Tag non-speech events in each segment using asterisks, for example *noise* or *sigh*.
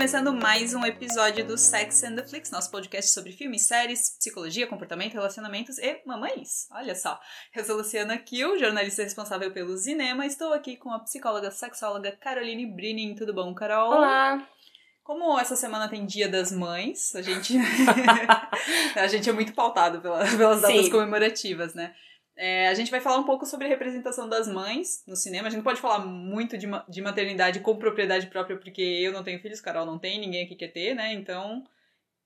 começando mais um episódio do Sex and the Flix, nosso podcast sobre filmes, séries, psicologia, comportamento, relacionamentos e mamães. Olha só, eu sou Luciana Kiel, jornalista responsável pelo cinema. Estou aqui com a psicóloga sexóloga Caroline Brinin. Tudo bom, Carol? Olá! Como essa semana tem Dia das Mães, a gente *laughs* *laughs* a gente é muito pautado pela, pelas datas Sim. comemorativas, né? É, a gente vai falar um pouco sobre a representação das mães no cinema. A gente não pode falar muito de, de maternidade com propriedade própria, porque eu não tenho filhos, Carol não tem, ninguém aqui quer ter, né? Então,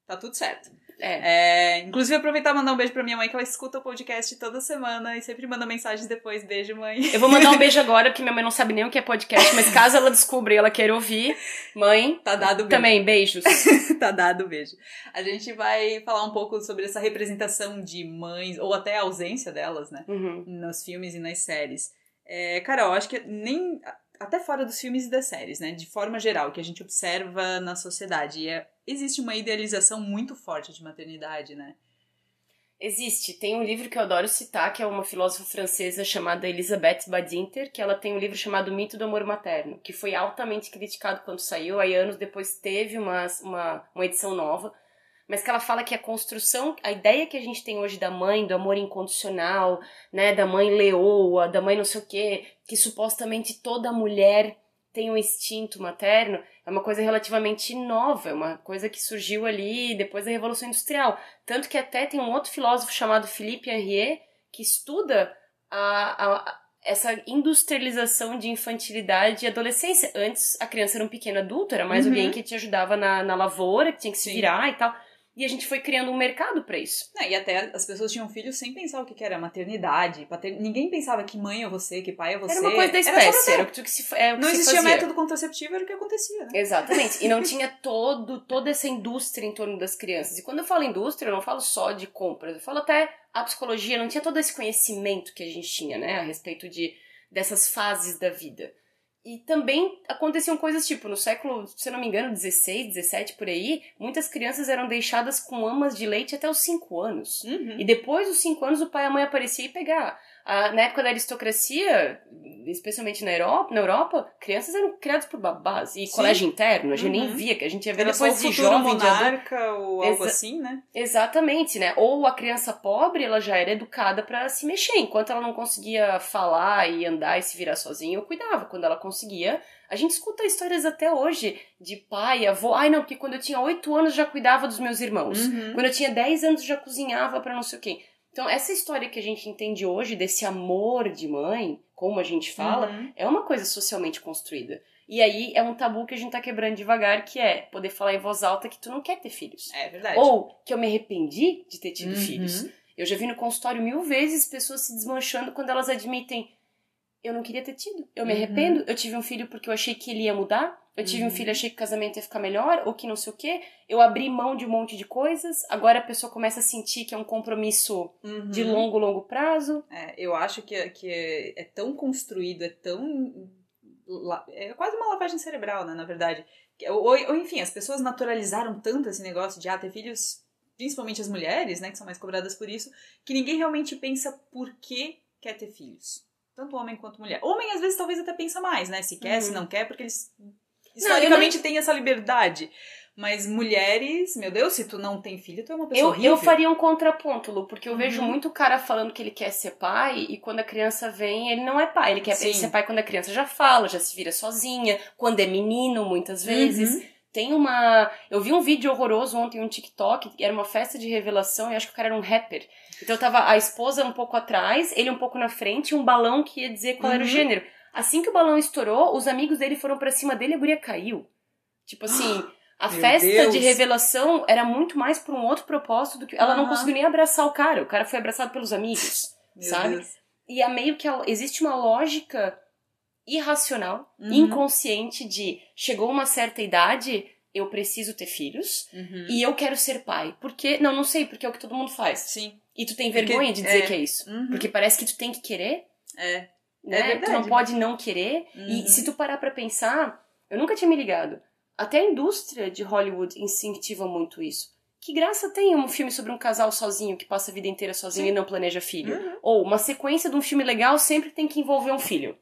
tá tudo certo. É. É, inclusive, aproveitar e mandar um beijo pra minha mãe, que ela escuta o podcast toda semana e sempre manda mensagens depois. Beijo, mãe. Eu vou mandar um *laughs* beijo agora, porque minha mãe não sabe nem o que é podcast, mas caso ela descubra e ela queira ouvir, mãe, Tá dado beijo. também, beijos. *laughs* tá dado beijo. A gente vai falar um pouco sobre essa representação de mães, ou até a ausência delas, né? Uhum. Nos filmes e nas séries. É, Carol, acho que nem. Até fora dos filmes e das séries, né? De forma geral, que a gente observa na sociedade. E é- existe uma idealização muito forte de maternidade, né? Existe, tem um livro que eu adoro citar, que é uma filósofa francesa chamada Elisabeth Badinter, que ela tem um livro chamado Mito do Amor Materno, que foi altamente criticado quando saiu, aí anos depois teve uma, uma, uma edição nova, mas que ela fala que a construção, a ideia que a gente tem hoje da mãe, do amor incondicional, né, da mãe leoa, da mãe não sei o quê, que supostamente toda mulher tem um instinto materno, é uma coisa relativamente nova, é uma coisa que surgiu ali depois da Revolução Industrial. Tanto que até tem um outro filósofo chamado Philippe Henriet que estuda a, a- essa industrialização de infantilidade e adolescência. Antes, a criança era um pequeno adulto, era mais Uhum. alguém que te ajudava na, na lavoura, que tinha que se Sim. virar e tal. E a gente foi criando um mercado pra isso. Não, e até as pessoas tinham filhos sem pensar o que que era maternidade. pater- Ninguém pensava que mãe é você, que pai é você. Era uma coisa da espécie, você. era o que, se, é o que Não existia fazia. método contraceptivo, era o que acontecia, né? Exatamente. E não *laughs* tinha todo, toda essa indústria em torno das crianças. E quando eu falo indústria, eu não falo só de compras, eu falo até a psicologia, não tinha todo esse conhecimento que a gente tinha, né, a respeito de dessas fases da vida. E também aconteciam coisas tipo, no século, se eu não me engano, 16, 17 por aí, muitas crianças eram deixadas com amas de leite até os 5 anos. Uhum. E depois dos 5 anos o pai e a mãe apareciam e pegar. Ah, na época da aristocracia, especialmente na Europa, na Europa, crianças eram criadas por babás. E Sim. colégio interno, a gente nem Uhum. via, que a gente ia ver Era depois o de jovem, de adulto. monarca ou algo Exa- assim, né? Exatamente, né? Ou a criança pobre, ela já era educada pra se mexer. Enquanto ela não conseguia falar e andar e se virar sozinha, eu cuidava. Quando ela conseguia, a gente escuta histórias até hoje de pai, avô. Ai, não, porque quando eu tinha 8 anos já cuidava dos meus irmãos. Uhum. Quando eu tinha 10 anos já cozinhava pra não sei o quê. Então, essa história que a gente entende hoje desse amor de mãe, como a gente fala, Uhum. é uma coisa socialmente construída. E aí é um tabu que a gente tá quebrando devagar, que é poder falar em voz alta que tu não quer ter filhos. É verdade. Ou que eu me arrependi de ter tido Uhum. filhos. Eu já vi no consultório mil vezes pessoas se desmanchando quando elas admitem eu não queria ter tido. Eu me Uhum. arrependo. Eu tive um filho porque eu achei que ele ia mudar. Eu tive Uhum. um filho achei que o casamento ia ficar melhor, ou que não sei o quê. Eu abri mão de um monte de coisas. Agora a pessoa começa a sentir que é um compromisso Uhum. de longo, longo prazo. É, eu acho que, é- que é, é tão construído, é tão. É quase uma lavagem cerebral, né, na verdade. Ou, ou, enfim, as pessoas naturalizaram tanto esse negócio de ah, ter filhos, principalmente as mulheres, né, que são mais cobradas por isso, que ninguém realmente pensa por que quer ter filhos. Tanto homem quanto mulher. Homem, às vezes, talvez até pensa mais, né? Se quer, Uhum. se não quer, porque eles historicamente têm essa liberdade. Mas mulheres, meu Deus, se tu não tem filho, tu é uma pessoa Eu, horrível. eu faria um contraponto, Lu, porque eu Uhum. vejo muito cara falando que ele quer ser pai e quando a criança vem, ele não é pai. Ele quer Sim. ser pai quando a criança já fala, já se vira sozinha, quando é menino, muitas vezes. Uhum. Tem uma. Eu vi um vídeo horroroso ontem, um TikTok, que era uma festa de revelação e acho que o cara era um rapper. Então tava a esposa um pouco atrás, ele um pouco na frente e um balão que ia dizer qual era o Uhum. gênero. Assim que o balão estourou, os amigos dele foram pra cima dele e a guria caiu. Tipo assim, a Meu festa Deus. de revelação era muito mais por um outro propósito do que. Ela não Aham. conseguiu nem abraçar o cara, o cara foi abraçado pelos amigos. Sabe? Deus. E é meio que a- existe uma lógica irracional, Uhum. inconsciente de chegou uma certa idade, eu preciso ter filhos Uhum. e eu quero ser pai. Porque não, não sei, porque é o que todo mundo faz. Sim. E tu tem Porque- vergonha de dizer é. que é isso, Uhum. porque parece que tu tem que querer, É. né? É tu não pode não querer. Uhum. E se tu parar pra pensar, eu nunca tinha me ligado. Até a indústria de Hollywood incentiva muito isso. Que graça tem um filme sobre um casal sozinho que passa a vida inteira sozinho Sim. e não planeja filho? Uhum. Ou uma sequência de um filme legal sempre tem que envolver um filho.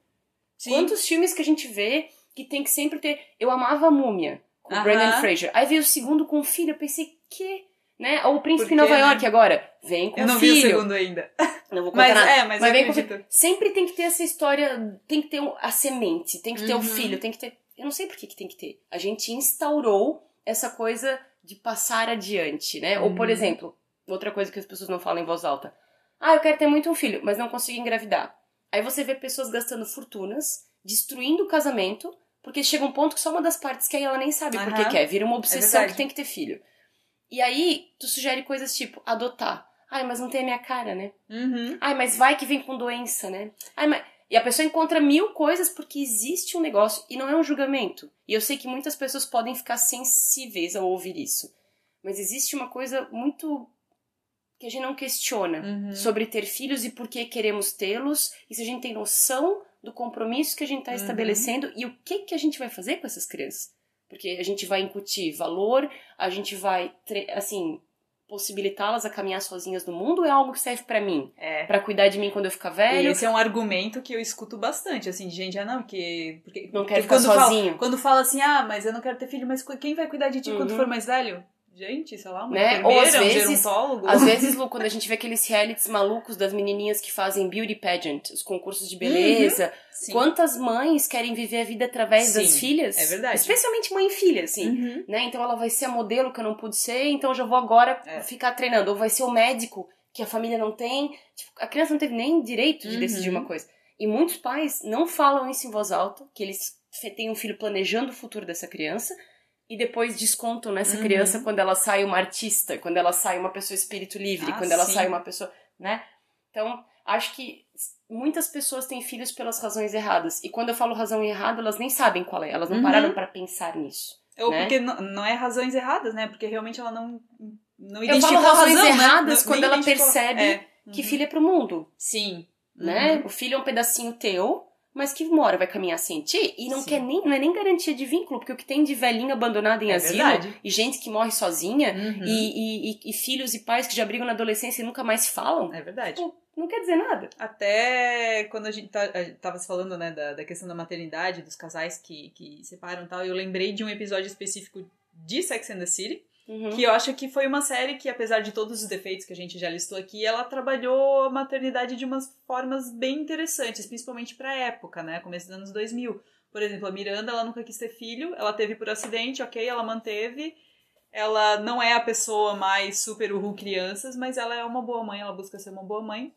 Sim. Quantos filmes que a gente vê que tem que sempre ter. Eu amava a múmia. com o Aham. Brandon Fraser. Aí veio o segundo com o filho, eu pensei, que? Né? Ou o Príncipe em Nova né? York agora, vem com Eu o não vi o filho. segundo ainda. Não vou *laughs* contar Mas nada. é, mas, eu vem com acredito. filho. Sempre tem que ter essa história, tem que ter a semente, tem que ter o Uhum. filho, tem que ter... Eu não sei por que, que tem que ter. A gente instaurou essa coisa de passar adiante, né? Ou, por Uhum. exemplo, outra coisa que as pessoas não falam em voz alta. Ah, eu quero ter muito um filho, mas não consigo engravidar. Aí você vê pessoas gastando fortunas, destruindo o casamento, porque chega um ponto que só uma das partes quer e ela nem sabe por que Aham. quer. Vira uma obsessão verdade. que tem que ter filho. E aí, tu sugere coisas tipo adotar. Ai, mas não tem a minha cara, né? Uhum. Ai, mas vai que vem com doença, né? Ai, mas... E a pessoa encontra mil coisas porque existe um negócio e não é um julgamento. E eu sei que muitas pessoas podem ficar sensíveis ao ouvir isso. Mas existe uma coisa muito que a gente não questiona Uhum. sobre ter filhos e por que queremos tê-los e se a gente tem noção do compromisso que a gente está Uhum. estabelecendo e o que que a gente vai fazer com essas crianças. Porque a gente vai incutir valor, a gente vai, assim, possibilitá-las a caminhar sozinhas no mundo ou é algo que serve pra mim? É. Pra cuidar de mim quando eu ficar E velho? esse é um argumento que eu escuto bastante, assim, de gente, ah, não, que. Porque, Não porque quer ficar quando fala- sozinho. quando fala assim, ah, mas eu não quero ter filho, mas quem vai cuidar de ti quando Uhum. for mais velho? Gente, sei lá, uma Né? enfermeira, Ou às um vezes- gerontólogo. Às *laughs* vezes, Lu, quando a gente vê aqueles realities malucos das menininhas que fazem beauty pageant, os concursos de beleza, Sim. quantas mães querem viver a vida através das Sim, filhas? é verdade. Especialmente mãe e filha, assim. Uhum. Né? Então ela vai ser a modelo que eu não pude ser, então eu já vou agora É. ficar treinando. Ou vai ser o médico que a família não tem. Tipo, a criança não teve nem direito de Uhum. decidir uma coisa. E muitos pais não falam isso em voz alta, que eles têm um filho planejando o futuro dessa criança. E depois descontam nessa Uhum. criança quando ela sai uma artista, quando ela sai uma pessoa espírito livre, Ah, quando ela sim. sai uma pessoa, né? Então, acho que muitas pessoas têm filhos pelas razões erradas. E quando eu falo razão errada, elas nem sabem qual é. Elas não Uhum. pararam pra pensar nisso. Ou né? porque não, não é razões erradas, né? Porque realmente ela não, não Eu identificou falo a razões razão, né? erradas Não- quando ela percebe É. que Uhum. filho é pro mundo, Sim. né? Uhum. O filho é um pedacinho teu, mas que uma hora vai caminhar sem ti e não Sim. quer nem, não é nem garantia de vínculo, porque o que tem de velhinho abandonado em É asilo verdade. e gente que morre sozinha Uhum. e, e, e- filhos e pais que já brigam na adolescência e nunca mais falam, É verdade. Pô, não quer dizer nada. Até quando a gente tá, tava falando, né, da, da questão da maternidade, dos casais que, que separam e tal, eu lembrei de um episódio específico de Sex and the City, Uhum. que eu acho que foi uma série que, apesar de todos os defeitos que a gente já listou aqui, ela trabalhou a maternidade de umas formas bem interessantes, principalmente pra época, né, começo dos anos 2000. Por exemplo, a Miranda, ela nunca quis ter filho, ela teve por acidente, ok, ela manteve, ela não é a pessoa mais super uhu crianças, mas ela é uma boa mãe, ela busca ser uma boa mãe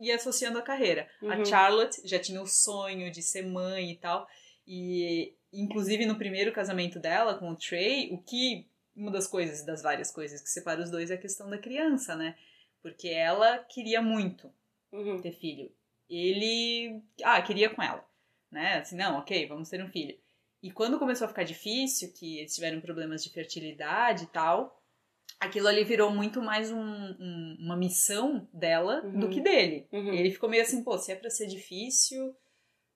e associando a carreira. A Uhum. Charlotte já tinha o sonho de ser mãe e tal, e inclusive no primeiro casamento dela com o Trey, o que uma das coisas, das várias coisas que separa os dois é a questão da criança, né? Porque ela queria muito Uhum. ter filho. Ele, ah, queria com ela, né? Assim, não, ok, vamos ter um filho. E quando começou a ficar difícil, que eles tiveram problemas de fertilidade e tal, aquilo ali virou muito mais um- um- uma missão dela do Uhum. que dele. Uhum. Ele ficou meio assim, pô, se é pra ser difícil,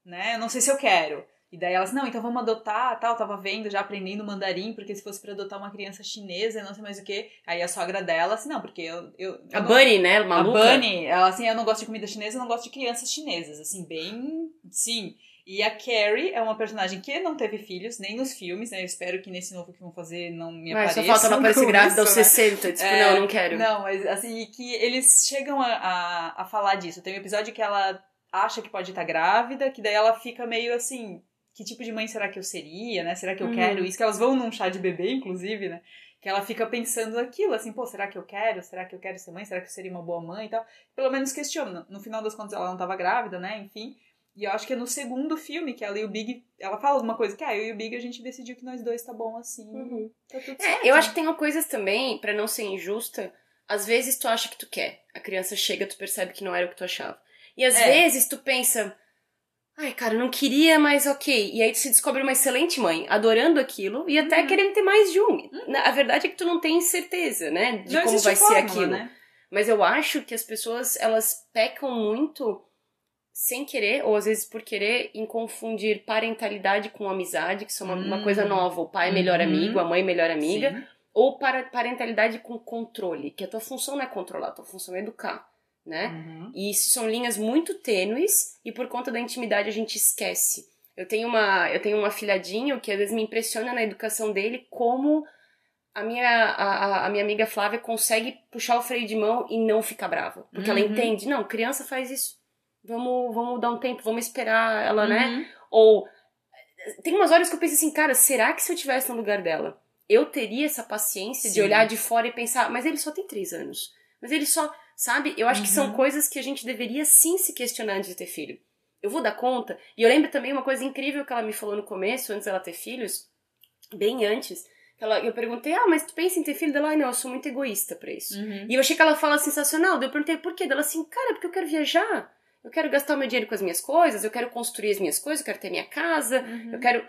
né? Eu não sei se eu quero. E daí elas, não, então vamos adotar, tal, tava vendo, já aprendendo mandarim, porque se fosse pra adotar uma criança chinesa, não sei mais o que. Aí a sogra dela, assim, não, porque eu... eu eu A não- Bunny, né? a Maluca. Bunny, ela assim, eu não gosto de comida chinesa, eu não gosto de crianças chinesas, assim, bem, sim. E a Carrie é uma personagem que não teve filhos, nem nos filmes, né? Eu espero que nesse novo que vão fazer não me apareça. só falta ela aparecer grávida aos 60. Tipo, É, não, não quero. Não, mas assim, que eles chegam a, a, a falar disso. Tem um episódio que ela acha que pode estar grávida, que daí ela fica meio assim, que tipo de mãe será que eu seria, né? Será que eu Uhum. quero isso? Que elas vão num chá de bebê, inclusive, né? Que ela fica pensando aquilo, assim, pô, será que eu quero? Será que eu quero ser mãe? Será que eu seria uma boa mãe e tal? Pelo menos questiona. No final das contas, ela não estava grávida, né? Enfim. E eu acho que é no segundo filme que ela e o Big. Ela fala alguma coisa que, ah, eu e o Big a gente decidiu que nós dois tá bom assim. Uhum. Tá tudo É, certo. eu acho que tem uma coisas também, pra não ser injusta, às vezes tu acha que tu quer. A criança chega, tu percebe que não era o que tu achava. E às É. vezes tu pensa, ai, cara, eu não queria, mas ok. E aí tu se descobre uma excelente mãe, adorando aquilo e até Uhum. querendo ter mais de um. Na- A verdade é que tu não tem certeza, né, de Não como vai ser fórmula, aquilo. Né? Mas eu acho que as pessoas, elas pecam muito sem querer, ou às vezes por querer, em confundir parentalidade com amizade, que são uma, uma Hum. coisa nova. O pai é melhor Uhum. amigo, a mãe é melhor amiga. Sim. Ou para parentalidade com controle, que a tua função não é controlar, a tua função é educar, né? Uhum. E isso são linhas muito tênues e por conta da intimidade a gente esquece. Eu tenho uma, eu tenho um afilhadinho que às vezes me impressiona na educação dele como a minha, a, a minha amiga Flávia consegue puxar o freio de mão e não ficar brava. Porque uhum. ela entende, não, criança faz isso. Vamos, vamos dar um tempo, vamos esperar ela, né? uhum. né? Ou tem umas horas que eu penso assim, cara, será que se eu tivesse no lugar dela, eu teria essa paciência Sim. de olhar de fora e pensar, mas ele só tem três anos. Mas ele só, sabe? Eu acho uhum. que são uhum. coisas que a gente deveria sim se questionar antes de ter filho eu vou dar conta. E eu lembro também uma coisa incrível que ela me falou no começo, antes dela ter filhos, bem antes. Ela, eu perguntei, ah, mas tu pensa em ter filho? Dela, ah, não, eu sou muito egoísta pra isso. Uhum. E eu achei que ela fala sensacional. Daí eu perguntei por quê? Dela assim, cara, porque eu quero viajar. Eu quero gastar o meu dinheiro com as minhas coisas, eu quero construir as minhas coisas, eu quero ter minha casa, uhum. eu quero.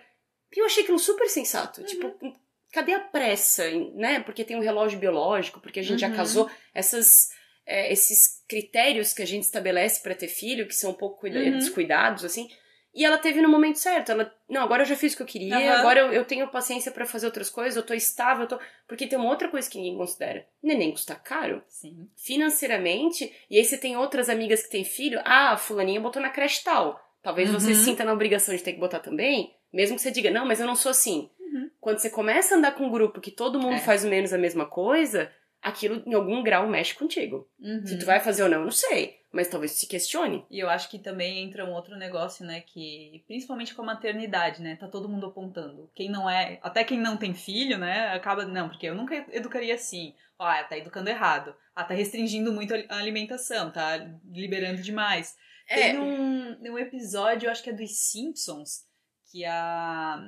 E eu achei aquilo super sensato. Uhum. Tipo, cadê a pressa, né? Porque tem um relógio biológico, porque a gente já uhum. casou. Essas é, esses critérios que a gente estabelece para ter filho, que são um pouco uhum. descuidados, assim. E ela teve no momento certo. Ela, não, agora eu já fiz o que eu queria, uhum. agora eu, eu tenho paciência para fazer outras coisas, eu tô estável, eu tô. Porque tem uma outra coisa que ninguém considera. Neném custa caro. Sim. Financeiramente. E aí você tem outras amigas que têm filho. Ah, a fulaninha botou na creche tal. Talvez uhum. você se sinta na obrigação de ter que botar também. Mesmo que você diga, não, mas eu não sou assim. Uhum. Quando você começa a andar com um grupo que todo mundo é. faz o menos a mesma coisa, aquilo em algum grau mexe contigo. Uhum. Se tu vai fazer ou não, eu não sei. Mas talvez se questione. E eu acho que também entra um outro negócio, né? Que principalmente com a maternidade, né? Tá todo mundo apontando. Quem não é. Até quem não tem filho, né? Acaba. Não, porque eu nunca educaria assim. Ah, tá educando errado. Ah, tá restringindo muito a alimentação, tá liberando demais. É. Tem um, um episódio, eu acho que é dos Simpsons, que a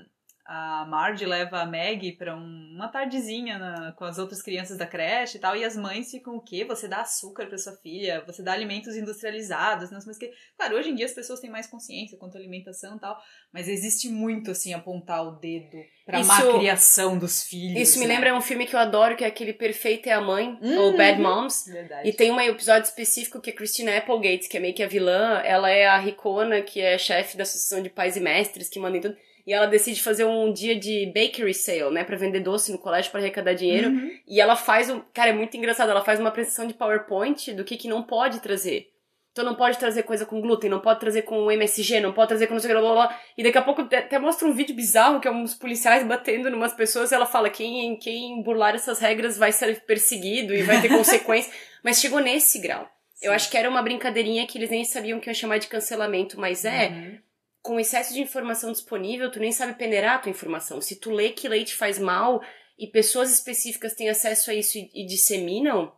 a Marge leva a Maggie pra um, uma tardezinha na, com as outras crianças da creche e tal, e as mães ficam o quê? Você dá açúcar para sua filha, você dá alimentos industrializados, não sei que. Claro, hoje em dia as pessoas têm mais consciência quanto à alimentação e tal, mas existe muito, assim, apontar o dedo pra isso, má criação dos filhos. Isso me né? lembra um filme que eu adoro, que é aquele Perfeito é a Mãe, uhum. ou Bad Moms. Verdade. E tem um episódio específico que a Christina Applegate, que é meio que a vilã, ela é a ricona, que é chefe da Associação de Pais e Mestres, que manda em tudo e ela decide fazer um dia de bakery sale, né, para vender doce no colégio para arrecadar dinheiro. Uhum. E ela faz um, cara, é muito engraçado, ela faz uma apresentação de PowerPoint do que que não pode trazer. Então não pode trazer coisa com glúten, não pode trazer com MSG, não pode trazer com não sei o que, blá, blá, blá. E daqui a pouco até mostra um vídeo bizarro que é uns policiais batendo em umas pessoas e ela fala quem, quem burlar essas regras vai ser perseguido e vai ter *laughs* consequências. Mas chegou nesse grau. Sim. Eu acho que era uma brincadeirinha que eles nem sabiam que ia chamar de cancelamento, mas é... Uhum com excesso de informação disponível, tu nem sabe peneirar a tua informação. Se tu lê que leite faz mal e pessoas específicas têm acesso a isso e, e disseminam,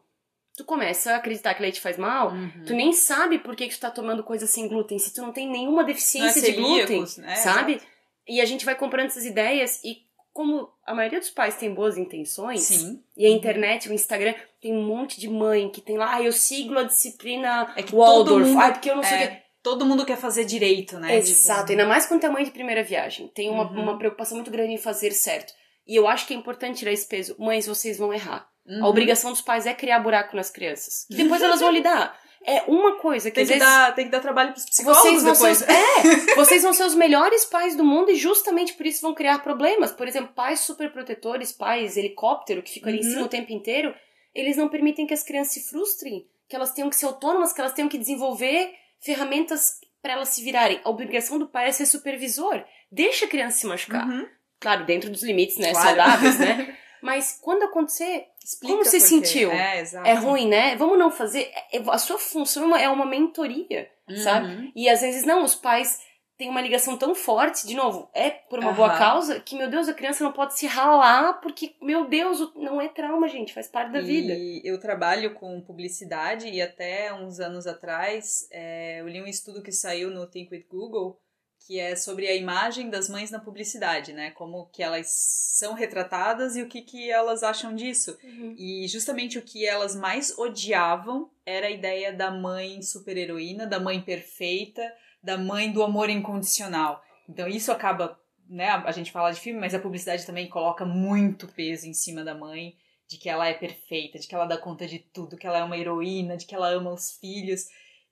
tu começa a acreditar que leite faz mal, uhum. tu nem sabe por que, que tu tá tomando coisa sem glúten, se tu não tem nenhuma deficiência é de glúten, né? sabe? Exato. E a gente vai comprando essas ideias e como a maioria dos pais tem boas intenções, Sim. e a internet, o Instagram, tem um monte de mãe que tem lá, ah, eu sigo a disciplina é que Waldorf, mundo, ah, porque eu não sei o que todo mundo quer fazer direito, né? Exato, tipo... ainda mais quando é mãe de primeira viagem. Tem uma, uhum. uma preocupação muito grande em fazer certo. E eu acho que é importante tirar esse peso. Mães, vocês vão errar. Uhum. A obrigação dos pais é criar buraco nas crianças. Depois elas vão *laughs* lidar. É uma coisa que tem às que vezes... Dar, tem que dar trabalho pros psicólogos vocês vão depois. Ser, *laughs* é, vocês vão ser os melhores pais do mundo e justamente por isso vão criar problemas. Por exemplo, pais super protetores, pais helicóptero que ficam ali uhum. em cima uhum. o tempo inteiro, eles não permitem que as crianças se frustrem, que elas tenham que ser autônomas, que elas tenham que desenvolver ferramentas para elas se virarem. A obrigação do pai é ser supervisor. Deixa a criança se machucar. Uhum. Claro, dentro dos limites, né? Claro. Saudáveis, né? *laughs* Mas quando acontecer, Explica como você sentiu? É, é, ruim, né? Vamos não fazer. É, a sua função é uma mentoria, uhum. sabe? E às vezes não, os pais tem uma ligação tão forte, de novo, é por uma uhum. boa causa, que, meu Deus, a criança não pode se ralar, porque, meu Deus, não é trauma, gente, faz parte da e vida. Eu trabalho com publicidade e até uns anos atrás é, eu li um estudo que saiu no Think with Google, que é sobre a imagem das mães na publicidade, né? Como que elas são retratadas e o que, que elas acham disso. Uhum. E justamente o que elas mais odiavam era a ideia da mãe super-heroína, da mãe perfeita, da mãe do amor incondicional. Então isso acaba, né, a gente fala de filme, mas a publicidade também coloca muito peso em cima da mãe, de que ela é perfeita, de que ela dá conta de tudo, que ela é uma heroína, de que ela ama os filhos.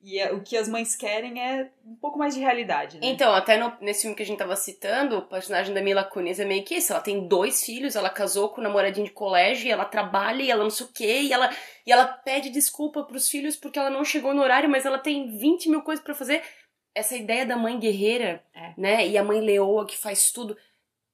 E é, o que as mães querem é um pouco mais de realidade, né? Então, até no, nesse filme que a gente tava citando, o personagem da Mila Kunis é meio que isso. Ela tem dois filhos, ela casou com um namoradinho de colégio, ela trabalha, e ela não sei o quê, e ela, e ela pede desculpa pros filhos porque ela não chegou no horário, mas ela tem 20 mil coisas para fazer essa ideia da mãe guerreira, É. né? E a mãe leoa que faz tudo.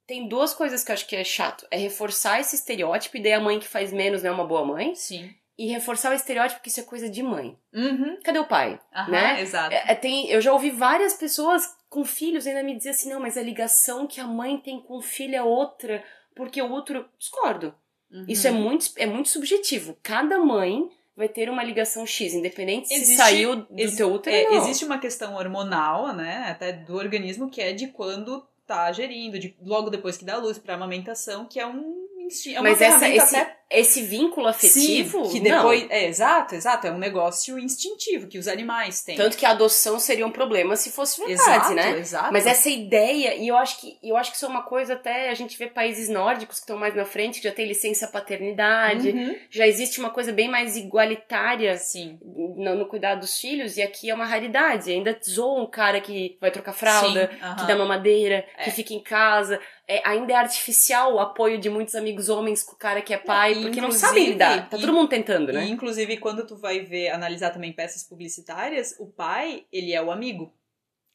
Tem duas coisas que eu acho que é chato. É reforçar esse estereótipo, e daí a mãe que faz menos não é uma boa mãe. Sim. E reforçar o estereótipo que isso é coisa de mãe. Uhum. Cadê o pai? Aham, Né? exato. É, é, tem, eu já ouvi várias pessoas com filhos ainda me dizer assim, não, mas a ligação que a mãe tem com o filho é outra, porque o outro. Discordo. Uhum. Isso é muito, é muito subjetivo. Cada mãe vai ter uma ligação X, independente se Existe- saiu do exi- teu útero É, existe uma questão hormonal, né, até do organismo, que é de quando tá gerindo, de logo depois que dá luz pra amamentação, que é um é uma Mas essa, esse, até esse vínculo afetivo, Sim, que não. depois, é exato, exato, é um negócio instintivo que os animais têm. Tanto que a adoção seria um problema se fosse verdade, exato, né? exato. Mas essa ideia, e eu acho que eu acho que isso é uma coisa até a gente vê países nórdicos que estão mais na frente, que já tem licença paternidade, Uhum. já existe uma coisa bem mais igualitária Sim. no, no cuidado dos filhos, e aqui é uma raridade. Ainda zoa um cara que vai trocar fralda, Sim, que dá mamadeira, É. que fica em casa. É, ainda é artificial o apoio de muitos amigos homens com o cara que é pai, e porque não sabem lidar. Tá todo mundo tentando, né? E, inclusive, quando tu vai ver, analisar também peças publicitárias, o pai, ele é o amigo.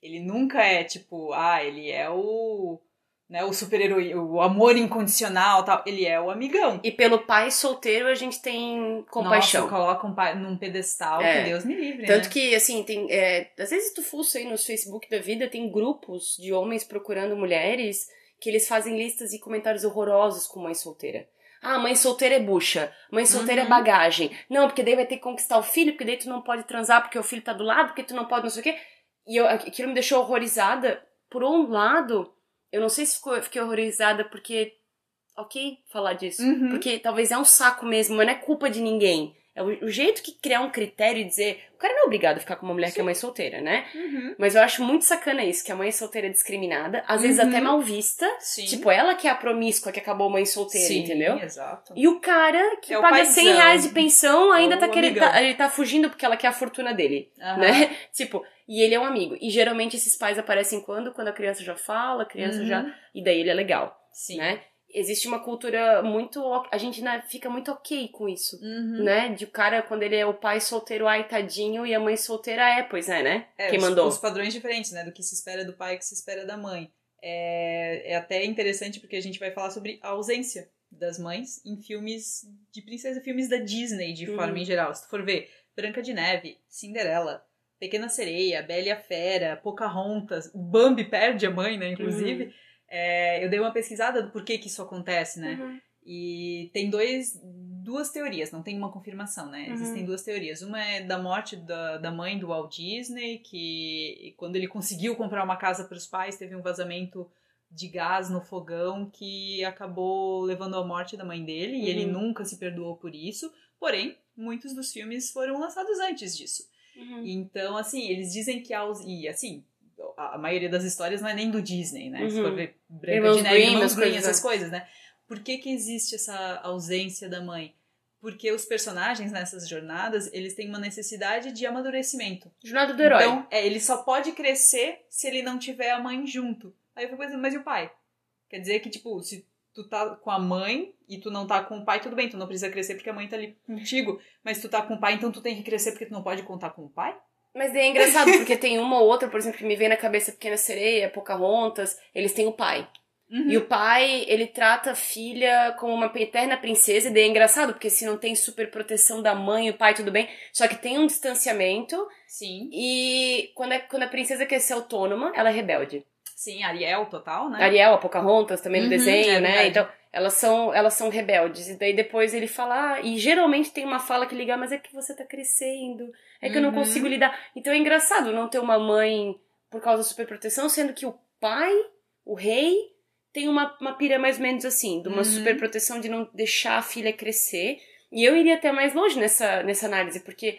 Ele nunca é, tipo, ah, ele é o... Né, o super-herói, o amor incondicional tal. Ele é o amigão. E pelo pai solteiro a gente tem compaixão. Nossa, coloca um pai num pedestal, É. que Deus me livre, Tanto né? que, assim, tem. é, às vezes tu fuça aí nos Facebook da vida, tem grupos de homens procurando mulheres que eles fazem listas e comentários horrorosos com mãe solteira. Ah, mãe solteira é bucha. Mãe solteira Uhum. é bagagem. Não, porque daí vai ter que conquistar o filho, porque daí tu não pode transar porque o filho tá do lado, porque tu não pode não sei o quê. E eu, aquilo me deixou horrorizada. Por um lado, eu não sei se ficou, eu fiquei horrorizada porque. Ok falar disso. Uhum. Porque talvez é um saco mesmo, mas não é culpa de ninguém. É o, o jeito que criar um critério e dizer. O cara não é obrigado a ficar com uma mulher que é mãe solteira, né? Uhum. Mas eu acho muito sacana isso, que a mãe solteira é discriminada, às vezes Uhum. até mal vista. Sim. Tipo, ela que é a promíscua que acabou mãe solteira, Sim, entendeu? exato. E o cara que É paga paizão. 100 reais de pensão ainda É tá o querendo. tá- ele tá fugindo porque ela quer a fortuna dele, Aham. né? *laughs* Tipo, e ele é um amigo. E geralmente esses pais aparecem quando? Quando a criança já fala, a criança Uhum. já. E daí ele é legal, Sim. né? Existe uma cultura muito. A gente fica muito ok com isso Uhum. né? De o cara, quando ele é o pai solteiro, ai, tadinho, e a mãe solteira é, pois é, né? É, Quem os, mandou? Os padrões diferentes, né? Do que se espera do pai e que se espera da mãe. É, é até interessante porque a gente vai falar sobre a ausência das mães em filmes de princesa, filmes da Disney, de Uhum. forma em geral. Se tu for ver Branca de Neve, Cinderela, Pequena Sereia, Bela e a Fera, Pocahontas, o Bambi perde a mãe, né? Inclusive. Uhum. É, eu dei uma pesquisada do porquê que isso acontece, né? Uhum. E tem dois, duas teorias, não tem uma confirmação, né? Uhum. Existem duas teorias. Uma é da morte da, da mãe do Walt Disney, que quando ele conseguiu comprar uma casa para os pais, teve um vazamento de gás no fogão que acabou levando à morte da mãe dele, e ele Uhum. nunca se perdoou por isso. Porém, muitos dos filmes foram lançados antes disso. Uhum. Então, assim, eles dizem que e assim, a maioria das histórias não é nem do Disney, né? Se Uhum. for ver Branca Irmãos de Neve, Grimm, Irmãos coisas, essas coisas, né? Por que que existe essa ausência da mãe? Porque os personagens nessas jornadas, eles têm uma necessidade de amadurecimento. Jornada do herói. Então, é, ele só pode crescer se ele não tiver a mãe junto. Aí eu fico pensando, mas e o pai? Quer dizer que, tipo, se tu tá com a mãe e tu não tá com o pai, tudo bem, tu não precisa crescer porque a mãe tá ali contigo. Mas tu tá com o pai, então tu tem que crescer porque tu não pode contar com o pai? Mas daí é engraçado, *laughs* porque tem uma ou outra, por exemplo, que me vem na cabeça Pequena Sereia, Pocahontas, eles têm o pai. Uhum. E o pai, ele trata a filha como uma eterna princesa, e daí é engraçado, porque se não tem super proteção da mãe e o pai, tudo bem. Só que tem um distanciamento, Sim. e quando a, quando a princesa quer ser autônoma, ela é rebelde. Sim, Ariel total, né? Ariel, a Pocahontas também no Uhum, desenho, é né? Então, elas são, elas são rebeldes. E daí depois ele fala, ah, e geralmente tem uma fala que liga, mas é que você tá crescendo, é que eu não Uhum. consigo lidar. Então é engraçado não ter uma mãe por causa da superproteção, sendo que o pai, o rei, tem uma, uma pira mais ou menos assim, de uma Uhum. superproteção de não deixar a filha crescer. E eu iria até mais longe nessa, nessa análise, porque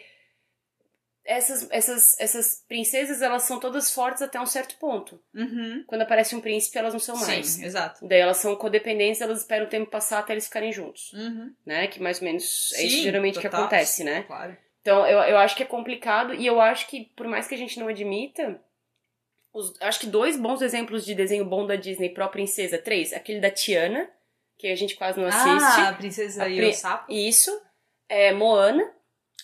essas, essas, essas princesas, elas são todas fortes até um certo ponto. Uhum. Quando aparece um príncipe, elas não são mais. Sim, exato. Daí elas são codependentes, elas esperam o tempo passar até eles ficarem juntos, Uhum. né? Que mais ou menos é isso Sim, geralmente que total. acontece, né? Claro. Então eu, eu acho que é complicado e eu acho que, por mais que a gente não admita, os, acho que dois bons exemplos de desenho bom da Disney pró princesa, três, aquele da Tiana, que a gente quase não assiste. Ah, a princesa A e o sapo. Isso, é Moana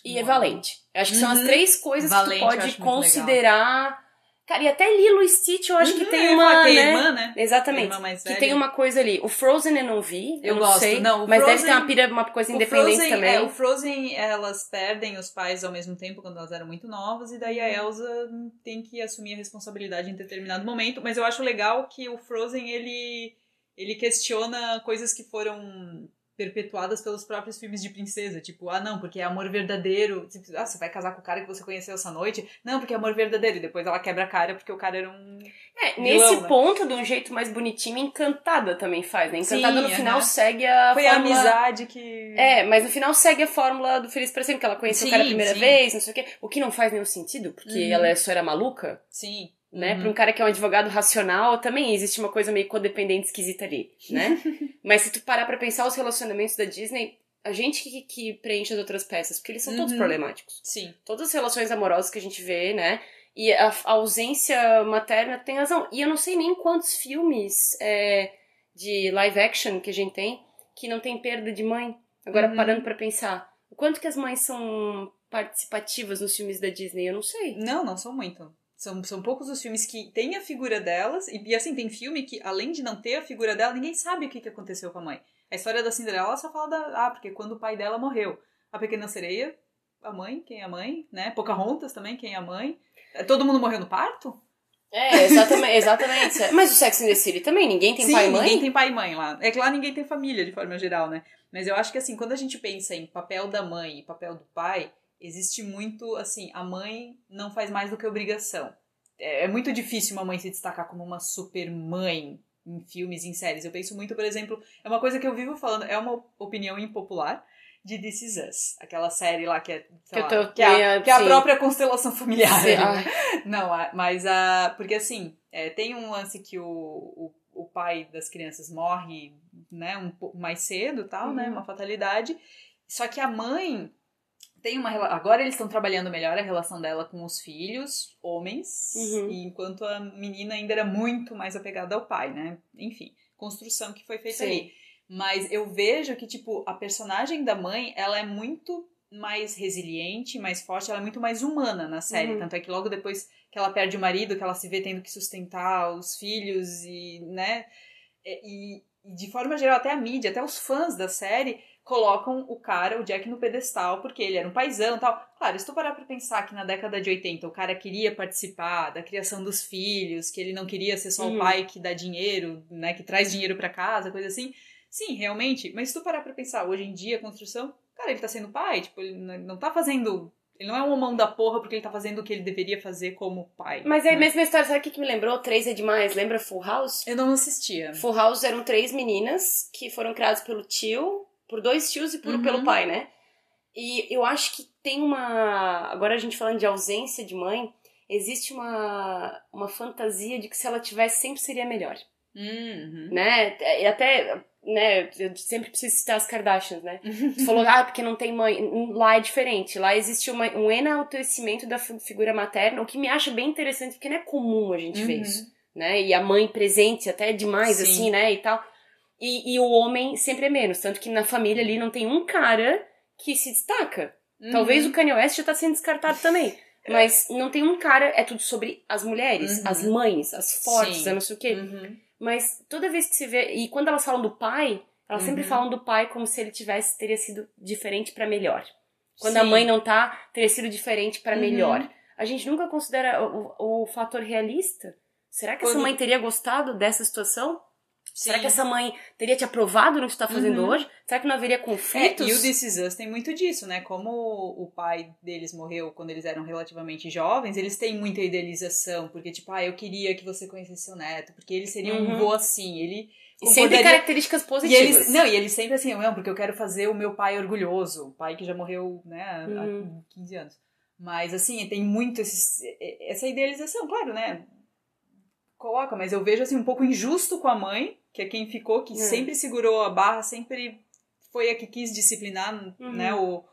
e é Moana. Valente. Eu acho que são as Uhum. três coisas Valente, que tu pode considerar Cara, e até Lilo e Stitch eu acho que Uhum, tem eu ia uma, tem né? irmã, né? Exatamente. Irmã que velha. tem uma coisa ali. O Frozen eu não vi, eu, Eu não gosto. sei. Não, mas deve Frozen- ter uma, pira, uma coisa O independente Frozen, também. é, o Frozen, elas perdem os pais ao mesmo tempo quando elas eram muito novas, e daí a Elsa tem que assumir a responsabilidade em determinado momento. Mas eu acho legal que o Frozen, ele, ele questiona coisas que foram perpetuadas pelos próprios filmes de princesa. Tipo, ah, não, porque é amor verdadeiro. Tipo, ah, você vai casar com o cara que você conheceu essa noite? Não, porque é amor verdadeiro. E depois ela quebra a cara porque o cara era um... É, vilão, nesse né? ponto, de um jeito mais bonitinho, Encantada também faz, né? Encantada Sim, no final segue a Foi a fórmula... amizade que... É, mas no final segue a fórmula do Feliz pra Sempre, que ela conheceu o cara a Sim, primeira sim. vez, não sei o quê. O que não faz nenhum sentido, porque Uhum. ela só era maluca, Sim. Né? Uhum. Pra um cara que é um advogado racional, também existe uma coisa meio codependente esquisita ali, né? *laughs* mas se tu parar pra pensar os relacionamentos da Disney, a gente que, que preenche as outras peças, porque eles são todos Uhum. problemáticos. Sim. Todas as relações amorosas que a gente vê, né? E a, a ausência materna tem razão. E eu não sei nem quantos filmes é, de live action que a gente tem que não tem perda de mãe. Agora, Uhum. parando pra pensar, o quanto que as mães são participativas nos filmes da Disney? Eu não sei. Não, não são muito. São, são poucos os filmes que têm a figura delas. E, e, assim, tem filme que, além de não ter a figura dela, ninguém sabe o que, que aconteceu com a mãe. A história da Cinderela só fala da. Ah, porque quando o pai dela morreu. A Pequena Sereia, a mãe, quem é a mãe, né? Pocahontas também, quem é a mãe. Todo mundo morreu no parto? É, exatamente. *laughs* exatamente. Mas o Sex and the City também, ninguém tem Sim, pai e mãe? ninguém tem pai e mãe lá. É que lá ninguém tem família, de forma geral, né? Mas eu acho que, assim, quando a gente pensa em papel da mãe e papel do pai, existe muito, assim, a mãe não faz mais do que obrigação. É, é muito difícil uma mãe se destacar como uma super mãe em filmes, em séries. Eu penso muito, por exemplo, é uma coisa que eu vivo falando, é uma opinião impopular de This Is Us, aquela série lá que é, Que lá, tô- que é, a, que é a sim. própria constelação familiar. Ai. *laughs* Não, mas a. Porque assim, é, tem um lance que o, o, o pai das crianças morre, né, um pouco mais cedo tal, né? Uhum. Uma fatalidade. Só que a mãe tem uma Agora eles estão trabalhando melhor a relação dela com os filhos, homens, Uhum. enquanto a menina ainda era muito mais apegada ao pai, né? Enfim, construção que foi feita Sim. ali. Mas eu vejo que, tipo, a personagem da mãe, ela é muito mais resiliente, mais forte, ela é muito mais humana na série. Uhum. Tanto é que logo depois que ela perde o marido, que ela se vê tendo que sustentar os filhos e, né? E, e de forma geral, até a mídia, até os fãs da série colocam o cara, o Jack, no pedestal, porque ele era um paizão e tal. Claro, se tu parar pra pensar que na década de 80 o cara queria participar da criação dos filhos, que ele não queria ser só Uhum. o pai que dá dinheiro, né, que traz dinheiro pra casa, coisa assim. Sim, realmente, mas se tu parar pra pensar, hoje em dia a construção, cara, ele tá sendo pai, tipo, ele não tá fazendo. Ele não é um homão da porra porque ele tá fazendo o que ele deveria fazer como pai. Mas é a né? mesma história, sabe o que, que me lembrou? Três é demais, lembra Full House? Eu não assistia. Full House eram três meninas que foram criadas pelo tio, por dois tios e por, Uhum. pelo pai, né? E eu acho que tem uma. Agora a gente falando de ausência de mãe, existe uma, uma fantasia de que se ela tivesse sempre seria melhor, Uhum. né? E até, né, eu sempre preciso citar as Kardashians, né? *laughs* Tu falou, ah, porque não tem mãe. Lá é diferente. Lá existe uma, um enaltecimento da fi- figura materna, o que me acha bem interessante, porque não é comum a gente ver Uhum. isso, né? E a mãe presente até demais, Sim. assim, né? E tal. E, e o homem sempre é menos. Tanto que na família ali não tem um cara que se destaca. Uhum. Talvez o Kanye West já tá sendo descartado também. *laughs* Mas não tem um cara, é tudo sobre as mulheres, Uhum. as mães, as fortes, não sei o quê. Uhum. Mas toda vez que se vê. E quando elas falam do pai, elas sempre Uhum. falam do pai como se ele tivesse teria sido diferente pra melhor. Quando a Sim. mãe não tá, teria sido diferente pra Uhum. melhor. A gente nunca considera o, o, fator realista. Será que essa Quando- mãe teria gostado dessa situação? Será que essa mãe teria te aprovado no que tu tá fazendo Uhum. hoje? Será que não haveria É, conflitos? e o This Is Us tem muito disso, né? Como o pai deles morreu quando eles eram relativamente jovens, eles têm muita idealização, porque tipo, ah, eu queria que você conhecesse seu neto, porque ele seria um Uhum. vô assim, ele E sempre características E positivas. eles, não, e eles sempre assim, não, porque eu quero fazer o meu pai orgulhoso, o pai que já morreu, né, há Uhum. 15 anos. Mas assim, tem muito esses, essa idealização, claro, né? Coloca, mas eu vejo assim um pouco injusto com a mãe, que é quem ficou, que É. sempre segurou a barra, sempre foi a que quis disciplinar, Uhum. né, o,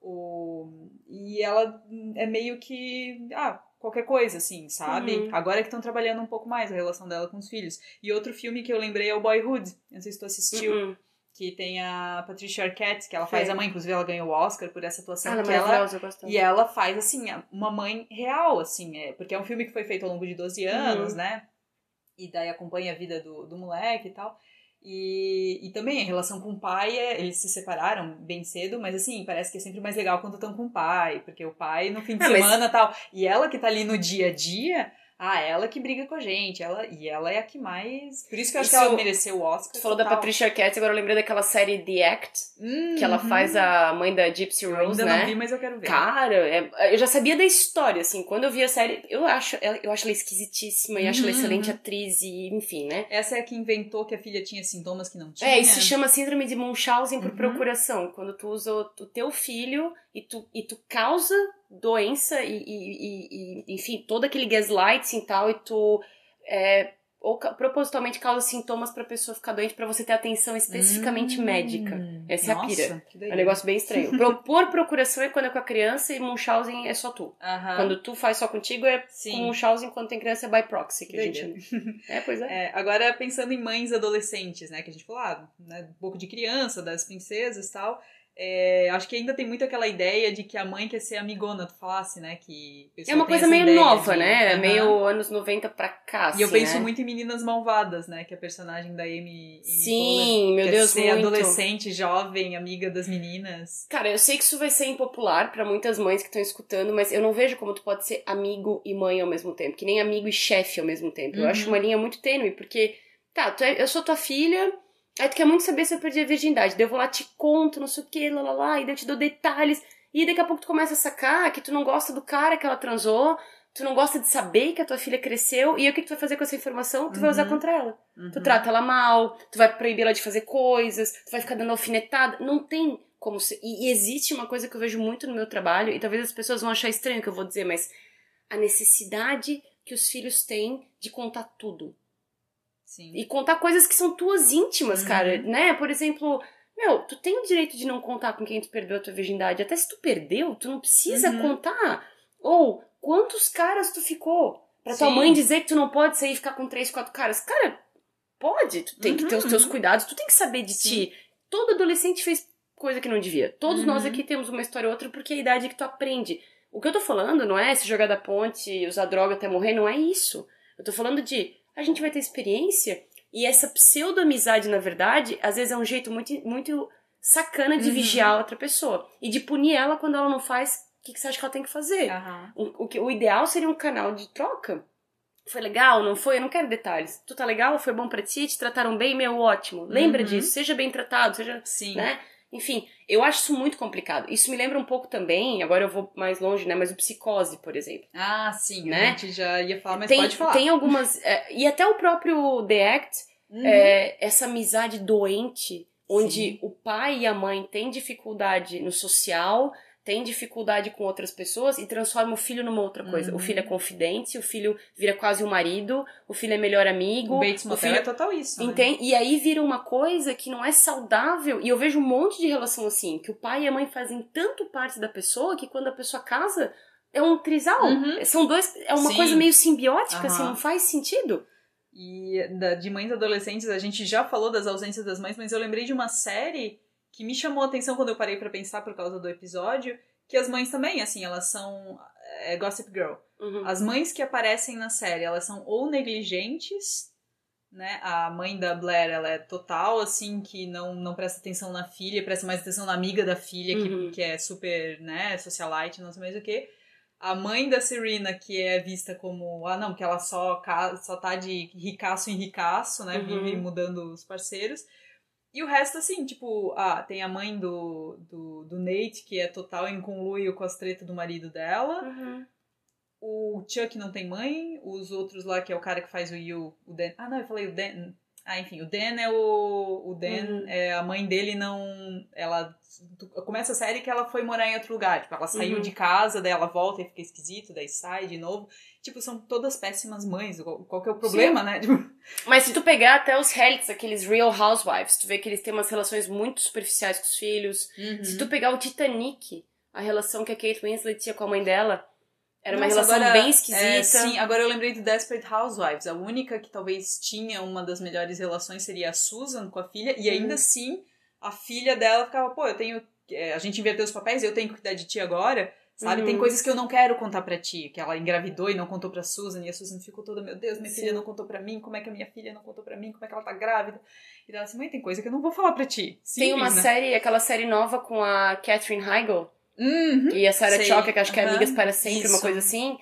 o e ela é meio que, ah, qualquer coisa assim, sabe? Uhum. Agora que estão trabalhando um pouco mais a relação dela com os filhos. E outro filme que eu lembrei é o Boyhood. Não sei se tu assistiu Uhum. que tem a Patricia Arquette, que ela faz Sim. a mãe, inclusive ela ganhou o Oscar por essa atuação. Ela é que ela, e ela faz, assim, uma mãe real, assim, é, porque é um filme que foi feito ao longo de 12 anos, Uhum. né? E daí acompanha a vida do, do moleque e tal. E, e também a relação com o pai, é, eles se separaram bem cedo, mas assim, parece que é sempre mais legal quando estão com o pai, porque o pai no fim de Ah, mas- semana e tal. E ela que tá ali no dia a dia, ah, ela que briga com a gente, ela, e ela é a que mais. Por isso que eu acho que ela mereceu o Oscar. Tu falou da total. Patricia Arquette, agora eu lembrei daquela série The Act, Hum, que ela uhum. faz a mãe da Gypsy Eu Rose, ainda né? não vi, mas eu quero ver. Cara, é- eu já sabia da história, assim, quando eu vi a série, eu acho, ela- eu acho ela esquisitíssima e acho ela Uhum, excelente uhum. atriz e, enfim, né? Essa é a que inventou que a filha tinha sintomas que não tinha. É, isso se chama síndrome de Munchausen por Uhum. procuração, quando tu usa o, o teu filho e tu, e tu causa doença e, e- e- enfim, todo aquele gaslighting e tal, e tu é, ou propositalmente causa sintomas pra pessoa ficar doente pra você ter atenção especificamente Hum, médica. Essa é a nossa, pira. É um negócio bem estranho. Pro- *laughs* por procuração é quando é com a criança e Munchausen é só tu. Quando tu faz só contigo é Sim. com Munchausen, quando tem criança é by proxy, que Que a gente. *laughs* É, pois é. É, agora, pensando em mães adolescentes, né? Que a gente falou, ah, né, um pouco de criança, das princesas e tal. É, acho que ainda tem muito aquela ideia de que a mãe quer ser amigona, tu falasse, né? Que É uma coisa meio nova, de- né? Aham. Meio anos 90 pra cá, E eu assim, penso né? muito em Meninas Malvadas, né? Que é a personagem da Amy, Amy Poehler, Sim, meu quer Deus, ser muito. adolescente, jovem, amiga das meninas. Cara, eu sei que isso vai ser impopular pra muitas mães que estão escutando, mas eu não vejo como tu pode ser amigo e mãe ao mesmo tempo, que nem amigo e chefe ao mesmo tempo. Eu Uhum. acho uma linha muito tênue, porque, tá, é- eu sou tua filha, aí tu quer muito saber se eu perdi a virgindade, daí eu vou lá, te conto, não sei o que, lá, lá, lá, e daí eu te dou detalhes, e daqui a pouco tu começa a sacar que tu não gosta do cara que ela transou, tu não gosta de saber que a tua filha cresceu, e aí o que tu vai fazer com essa informação? Tu vai usar Uhum. contra ela. Tu Uhum. trata ela mal, tu vai proibir ela de fazer coisas, tu vai ficar dando alfinetada. Não tem como ser. E, e existe uma coisa que eu vejo muito no meu trabalho, e talvez as pessoas vão achar estranho o que eu vou dizer, mas a necessidade que os filhos têm de contar tudo. Sim. E contar coisas que são tuas íntimas, Uhum. cara, né? Por exemplo, meu, tu tem o direito de não contar com quem tu perdeu a tua virgindade. Até se tu perdeu, tu não precisa Uhum. contar. Ou quantos caras tu ficou? Pra tua Sim. mãe dizer que tu não pode sair e ficar com três, quatro caras. Cara, pode. Tu tem que ter os Uhum, teus uhum. cuidados, tu tem que saber de Sim. ti. Todo adolescente fez coisa que não devia. Todos Uhum. nós aqui temos uma história ou outra porque é a idade que tu aprende. O que eu tô falando não é se jogar da ponte, usar droga até morrer, não é isso. Eu tô falando de a gente vai ter experiência e essa pseudo-amizade, na verdade, às vezes é um jeito muito, muito sacana de Uhum. vigiar outra pessoa e de punir ela quando ela não faz o que, que você acha que ela tem que fazer. Aham. O, o, que- o ideal seria um canal de troca. Foi legal, não foi? Eu não quero detalhes. Tu tá legal? Foi bom pra ti? Te trataram bem? Meu, ótimo. Lembra Uhum. disso. Seja bem tratado, seja Sim. né? Enfim, eu acho isso muito complicado. Isso me lembra um pouco também, agora eu vou mais longe, né? Mas o psicose, por exemplo. Ah, sim. Né? A gente já ia falar, mas tem, pode falar. tem algumas. é, e até o próprio The Act, Uhum. é, essa amizade doente, onde Sim. o pai e a mãe têm dificuldade no social, têm dificuldade com outras pessoas e transforma o filho numa outra coisa. Uhum. O filho é confidente, o filho vira quase um marido, o filho é melhor amigo. O Bates o filho é total isso. né? Entende? E aí vira uma coisa que não é saudável. E eu vejo um monte de relação assim, que o pai e a mãe fazem tanto parte da pessoa que quando a pessoa casa, é um trisal. Uhum. São dois. É uma Sim. coisa meio simbiótica, assim, Aham. não faz sentido. E da- de mães adolescentes, a gente já falou das ausências das mães, mas eu lembrei de uma série que me chamou a atenção quando eu parei pra pensar por causa do episódio, que as mães também, assim, elas são é, Gossip Girl. Uhum. As mães que aparecem na série, elas são ou negligentes, né? A mãe da Blair, ela é total, assim, que não, não presta atenção na filha, presta mais atenção na amiga da filha, Uhum. que, que é super, né, socialite, não sei mais o que. A mãe da Serena, que é vista como, ah, não, que ela só, só tá de ricaço em ricaço, né? Uhum. Vive mudando os parceiros. E o resto, assim, tipo, ah, tem a mãe do, do, do Nate, que é total em conluio com as tretas do marido dela. Uhum. O Chuck não tem mãe, os outros lá, que é o cara que faz o Yu, o Dan. Ah, não, eu falei o Dan. Ah, enfim, o Dan é o. O Dan, Uhum. é, a mãe dele não. Ela. Começa a série que ela foi morar em outro lugar. Tipo, ela saiu Uhum. de casa, daí ela volta e fica esquisito, daí sai de novo. Tipo, são todas péssimas mães. Qual, qual que é o problema, né? Tipo, Mas se tu pegar até os realities, aqueles Real Housewives, tu vê que eles têm umas relações muito superficiais com os filhos. Uhum. Se tu pegar o Titanic, a relação que a Kate Winslet tinha com a mãe dela, era uma Nossa, relação agora, bem é, esquisita. sim, agora eu lembrei do Desperate Housewives. A única que talvez tinha uma das melhores relações seria a Susan com a filha. E ainda Uhum. assim, a filha dela ficava, pô, eu tenho. é, A gente inverteu os papéis, eu tenho que cuidar de ti agora. Sabe? Uhum. Tem coisas que eu não quero contar pra ti. Que ela engravidou e não contou pra Susan. E a Susan ficou toda, meu Deus, minha Sim. filha não contou pra mim. Como é que a minha filha não contou pra mim? Como é que ela tá grávida? E ela assim, mãe, tem coisa que eu não vou falar pra ti. Tem uma né? série, aquela série nova com a Catherine Heigl Uhum. e a Sarah Sei. Que acho que é. Amigas para Sempre, uma Isso. coisa assim.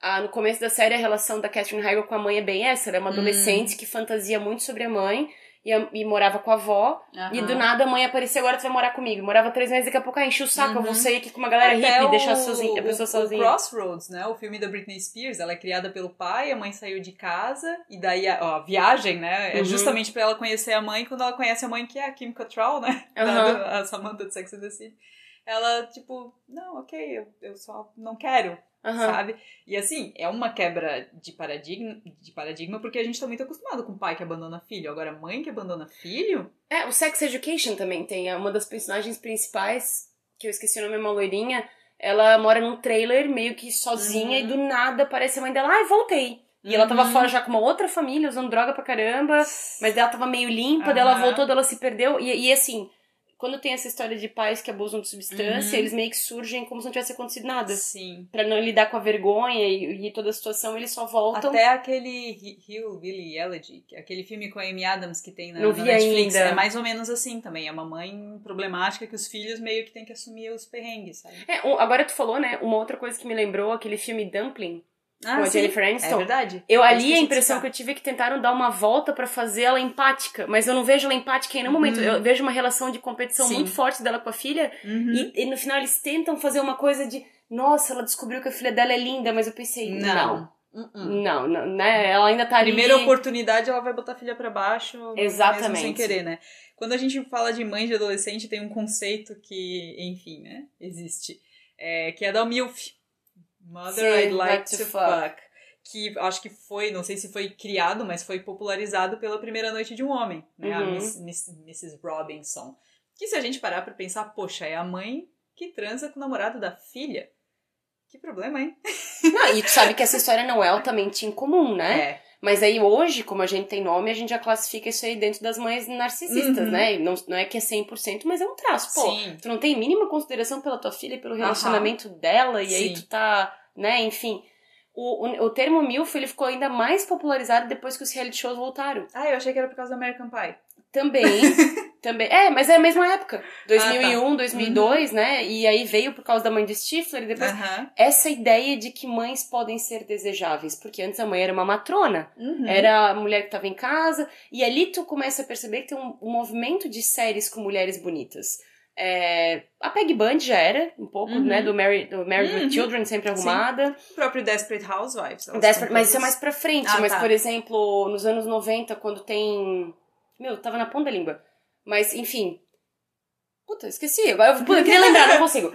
Ah, no começo da série, a relação da Catherine Heigl com a mãe é bem essa. Ela é uma Hum. adolescente que fantasia muito sobre a mãe e, a- e morava com a avó. E do nada a mãe apareceu, agora tu vai morar comigo. Morava três meses, daqui a pouco, ah, enchi o saco, eu vou Uhum. sair aqui com uma galera Até hippie e deixar sozinha, a pessoa o, sozinha. O Crossroads, né? O filme da Britney Spears. Ela é criada pelo pai, a mãe saiu de casa. E daí a, ó, a viagem, né? É Uhum. justamente pra ela conhecer a mãe. Quando ela conhece a mãe, que é a Kim Cattrall, né? Da- A Samantha de Sex and the City. Ela, tipo, não, ok, eu, eu só não quero, Aham. sabe? E assim, é uma quebra de paradigma, de paradigma porque a gente tá muito acostumado com pai que abandona filho. Agora, mãe que abandona filho? É, o Sex Education também tem. É uma das personagens principais, que eu esqueci o nome, é uma loirinha. Ela mora num trailer meio que sozinha Uhum. e do nada aparece a mãe dela, ai, voltei. E ela tava Uhum. fora já com uma outra família, usando droga pra caramba, mas ela tava meio limpa, daí ela Aham. voltou, daí ela se perdeu. E, e assim, quando tem essa história de pais que abusam de substância, Uhum. eles meio que surgem como se não tivesse acontecido nada. Sim. Pra não lidar com a vergonha e, e toda a situação, eles só voltam. Até aquele Hi- Hill, Billy Elegy, é aquele filme com a Amy Adams que tem na, Não na vi Netflix, ainda. é mais ou menos assim também. É uma mãe problemática que os filhos meio que têm que assumir os perrengues, sabe? É, agora tu falou, né? Uma outra coisa que me lembrou, aquele filme Dumpling, Ah, com a sim. Jennifer É Aniston. verdade. Eu ali a impressão que eu tive é que tentaram dar uma volta pra fazer ela empática, mas eu não vejo ela empática em nenhum momento. Uhum. Eu vejo uma relação de competição Sim. muito forte dela com a filha Uhum. e, e no final eles tentam fazer uma coisa de nossa, ela descobriu que a filha dela é linda, mas eu pensei, não. Não. Uh-uh. Não, não, né? Ela ainda tá ali. Primeira oportunidade, ela vai botar a filha pra baixo, Exatamente. sem querer, né? Quando a gente fala de mãe de adolescente, tem um conceito que, enfim, né, existe, é, que é da MILF. Mother Sim, I'd like to to fuck. Que acho que foi, não sei se foi criado, mas foi popularizado pela primeira noite de um homem, né? A Uhum. Miss, Miss- Mrs. Robinson. Que se a gente parar pra pensar, poxa, é a mãe que transa com o namorado da filha. Que problema, hein? Não, e tu sabe que essa história não é altamente incomum, né? É. Mas aí hoje, como a gente tem nome, a gente já classifica isso aí dentro das mães narcisistas, Uhum. né? Não, não é que é 100%, mas é um traço. Pô, Sim. tu não tem mínima consideração pela tua filha e pelo relacionamento dela, e aí Sim. tu tá, né, enfim. O, o, o termo MILF, ele ficou ainda mais popularizado depois que os reality shows voltaram. Ah, eu achei que era por causa do American Pie. Também, *laughs* também. É, mas é a mesma época. Ah, 2001, 2002, né? E aí veio por causa da mãe de Stifler e depois... Aham. Essa ideia de que mães podem ser desejáveis, porque antes a mãe era uma matrona, Uhum. era a mulher que estava em casa, e ali tu começa a perceber que tem um, um movimento de séries com mulheres bonitas. É, a Peg Band já era, um pouco, Uhum. né, do Married, do Married Uhum. with Children, sempre Sim. arrumada. O próprio Desperate Housewives. Desperate- mas isso é mais pra frente, Ah, mas tá. por exemplo, nos anos 90, quando tem... Meu, tava na ponta da língua. Mas, enfim... Puta, esqueci. Eu, eu queria *laughs* lembrar, não consigo.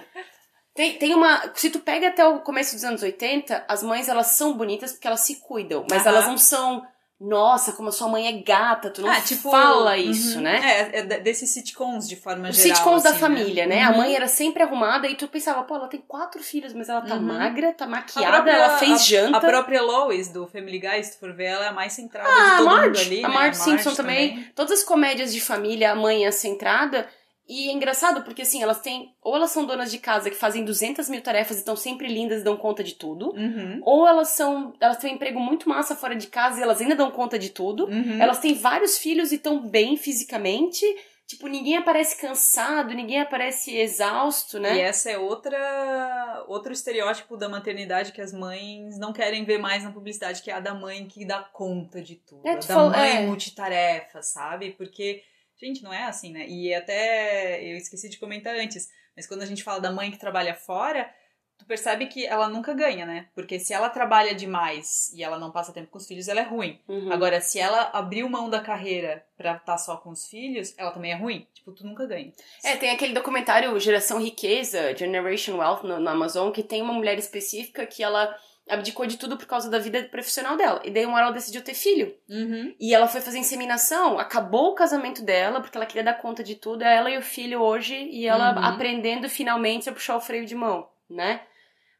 Tem, tem uma. Se tu pega até o começo dos anos 80, as mães elas são bonitas porque elas se cuidam. Mas Aham. elas não são. Nossa, como a sua mãe é gata, tu não Ah, tipo, fala uhum. isso, né? É, é de- desses sitcoms de forma Os geral. sitcoms da assim, família, né? A Uhum. mãe era sempre arrumada e tu pensava, pô, ela tem quatro filhos, mas ela tá Uhum. magra, tá A maquiada, própria- ela fez a- janta. A própria Lois do Family Guy, se tu for ver, ela é a mais centrada Ah, de a todo mundo Marge, ali, a né? Marge Simpson também. Todas as comédias de família, a mãe é centrada. E é engraçado porque, assim, elas têm. Ou elas são donas de casa que fazem 200 mil tarefas e estão sempre lindas e dão conta de tudo. Uhum. Ou elas são. Elas têm um emprego muito massa fora de casa e elas ainda dão conta de tudo. Uhum. Elas têm vários filhos e estão bem fisicamente. Tipo, ninguém aparece cansado, ninguém aparece exausto, né? E essa é outra outro estereótipo da maternidade que as mães não querem ver mais na publicidade, que é a da mãe que dá conta de tudo. É, da falou- mãe é. multitarefa, sabe? Porque, gente, não é assim, né? E até eu esqueci de comentar antes, mas quando a gente fala da mãe que trabalha fora, tu percebe que ela nunca ganha, né? Porque se ela trabalha demais e ela não passa tempo com os filhos, ela é ruim. Uhum. Agora, se ela abriu mão da carreira pra estar só com os filhos, ela também é ruim. Tipo, tu nunca ganha. É, tem aquele documentário Geração Riqueza, Generation Wealth, no, no Amazon, que tem uma mulher específica que ela abdicou de tudo por causa da vida profissional dela. E daí uma hora ela decidiu ter filho. Uhum. E ela foi fazer inseminação, acabou o casamento dela, porque ela queria dar conta de tudo, é ela e o filho hoje, e ela Uhum. aprendendo finalmente a puxar o freio de mão, né?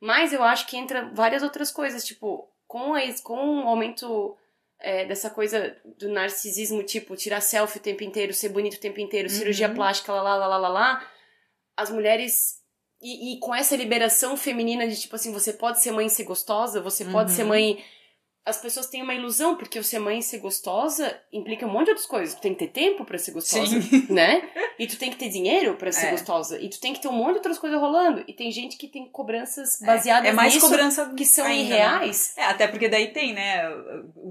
Mas eu acho que entra várias outras coisas, tipo, com, a, com o aumento é, dessa coisa do narcisismo, tipo, tirar selfie o tempo inteiro, ser bonito o tempo inteiro, cirurgia Uhum. plástica, lá, lá, lá, lá, lá, lá, as mulheres. E, e com essa liberação feminina de, tipo assim, você pode ser mãe e ser gostosa, você pode Uhum. ser mãe. As pessoas têm uma ilusão, porque o ser mãe e ser gostosa implica um monte de outras coisas. Tu tem que ter tempo pra ser gostosa, Sim. *laughs* né? E tu tem que ter dinheiro pra ser É. gostosa. E tu tem que ter um monte de outras coisas rolando. E tem gente que tem cobranças baseadas é mais nisso cobrança que são ainda, né? irreais. É, até porque daí tem, né?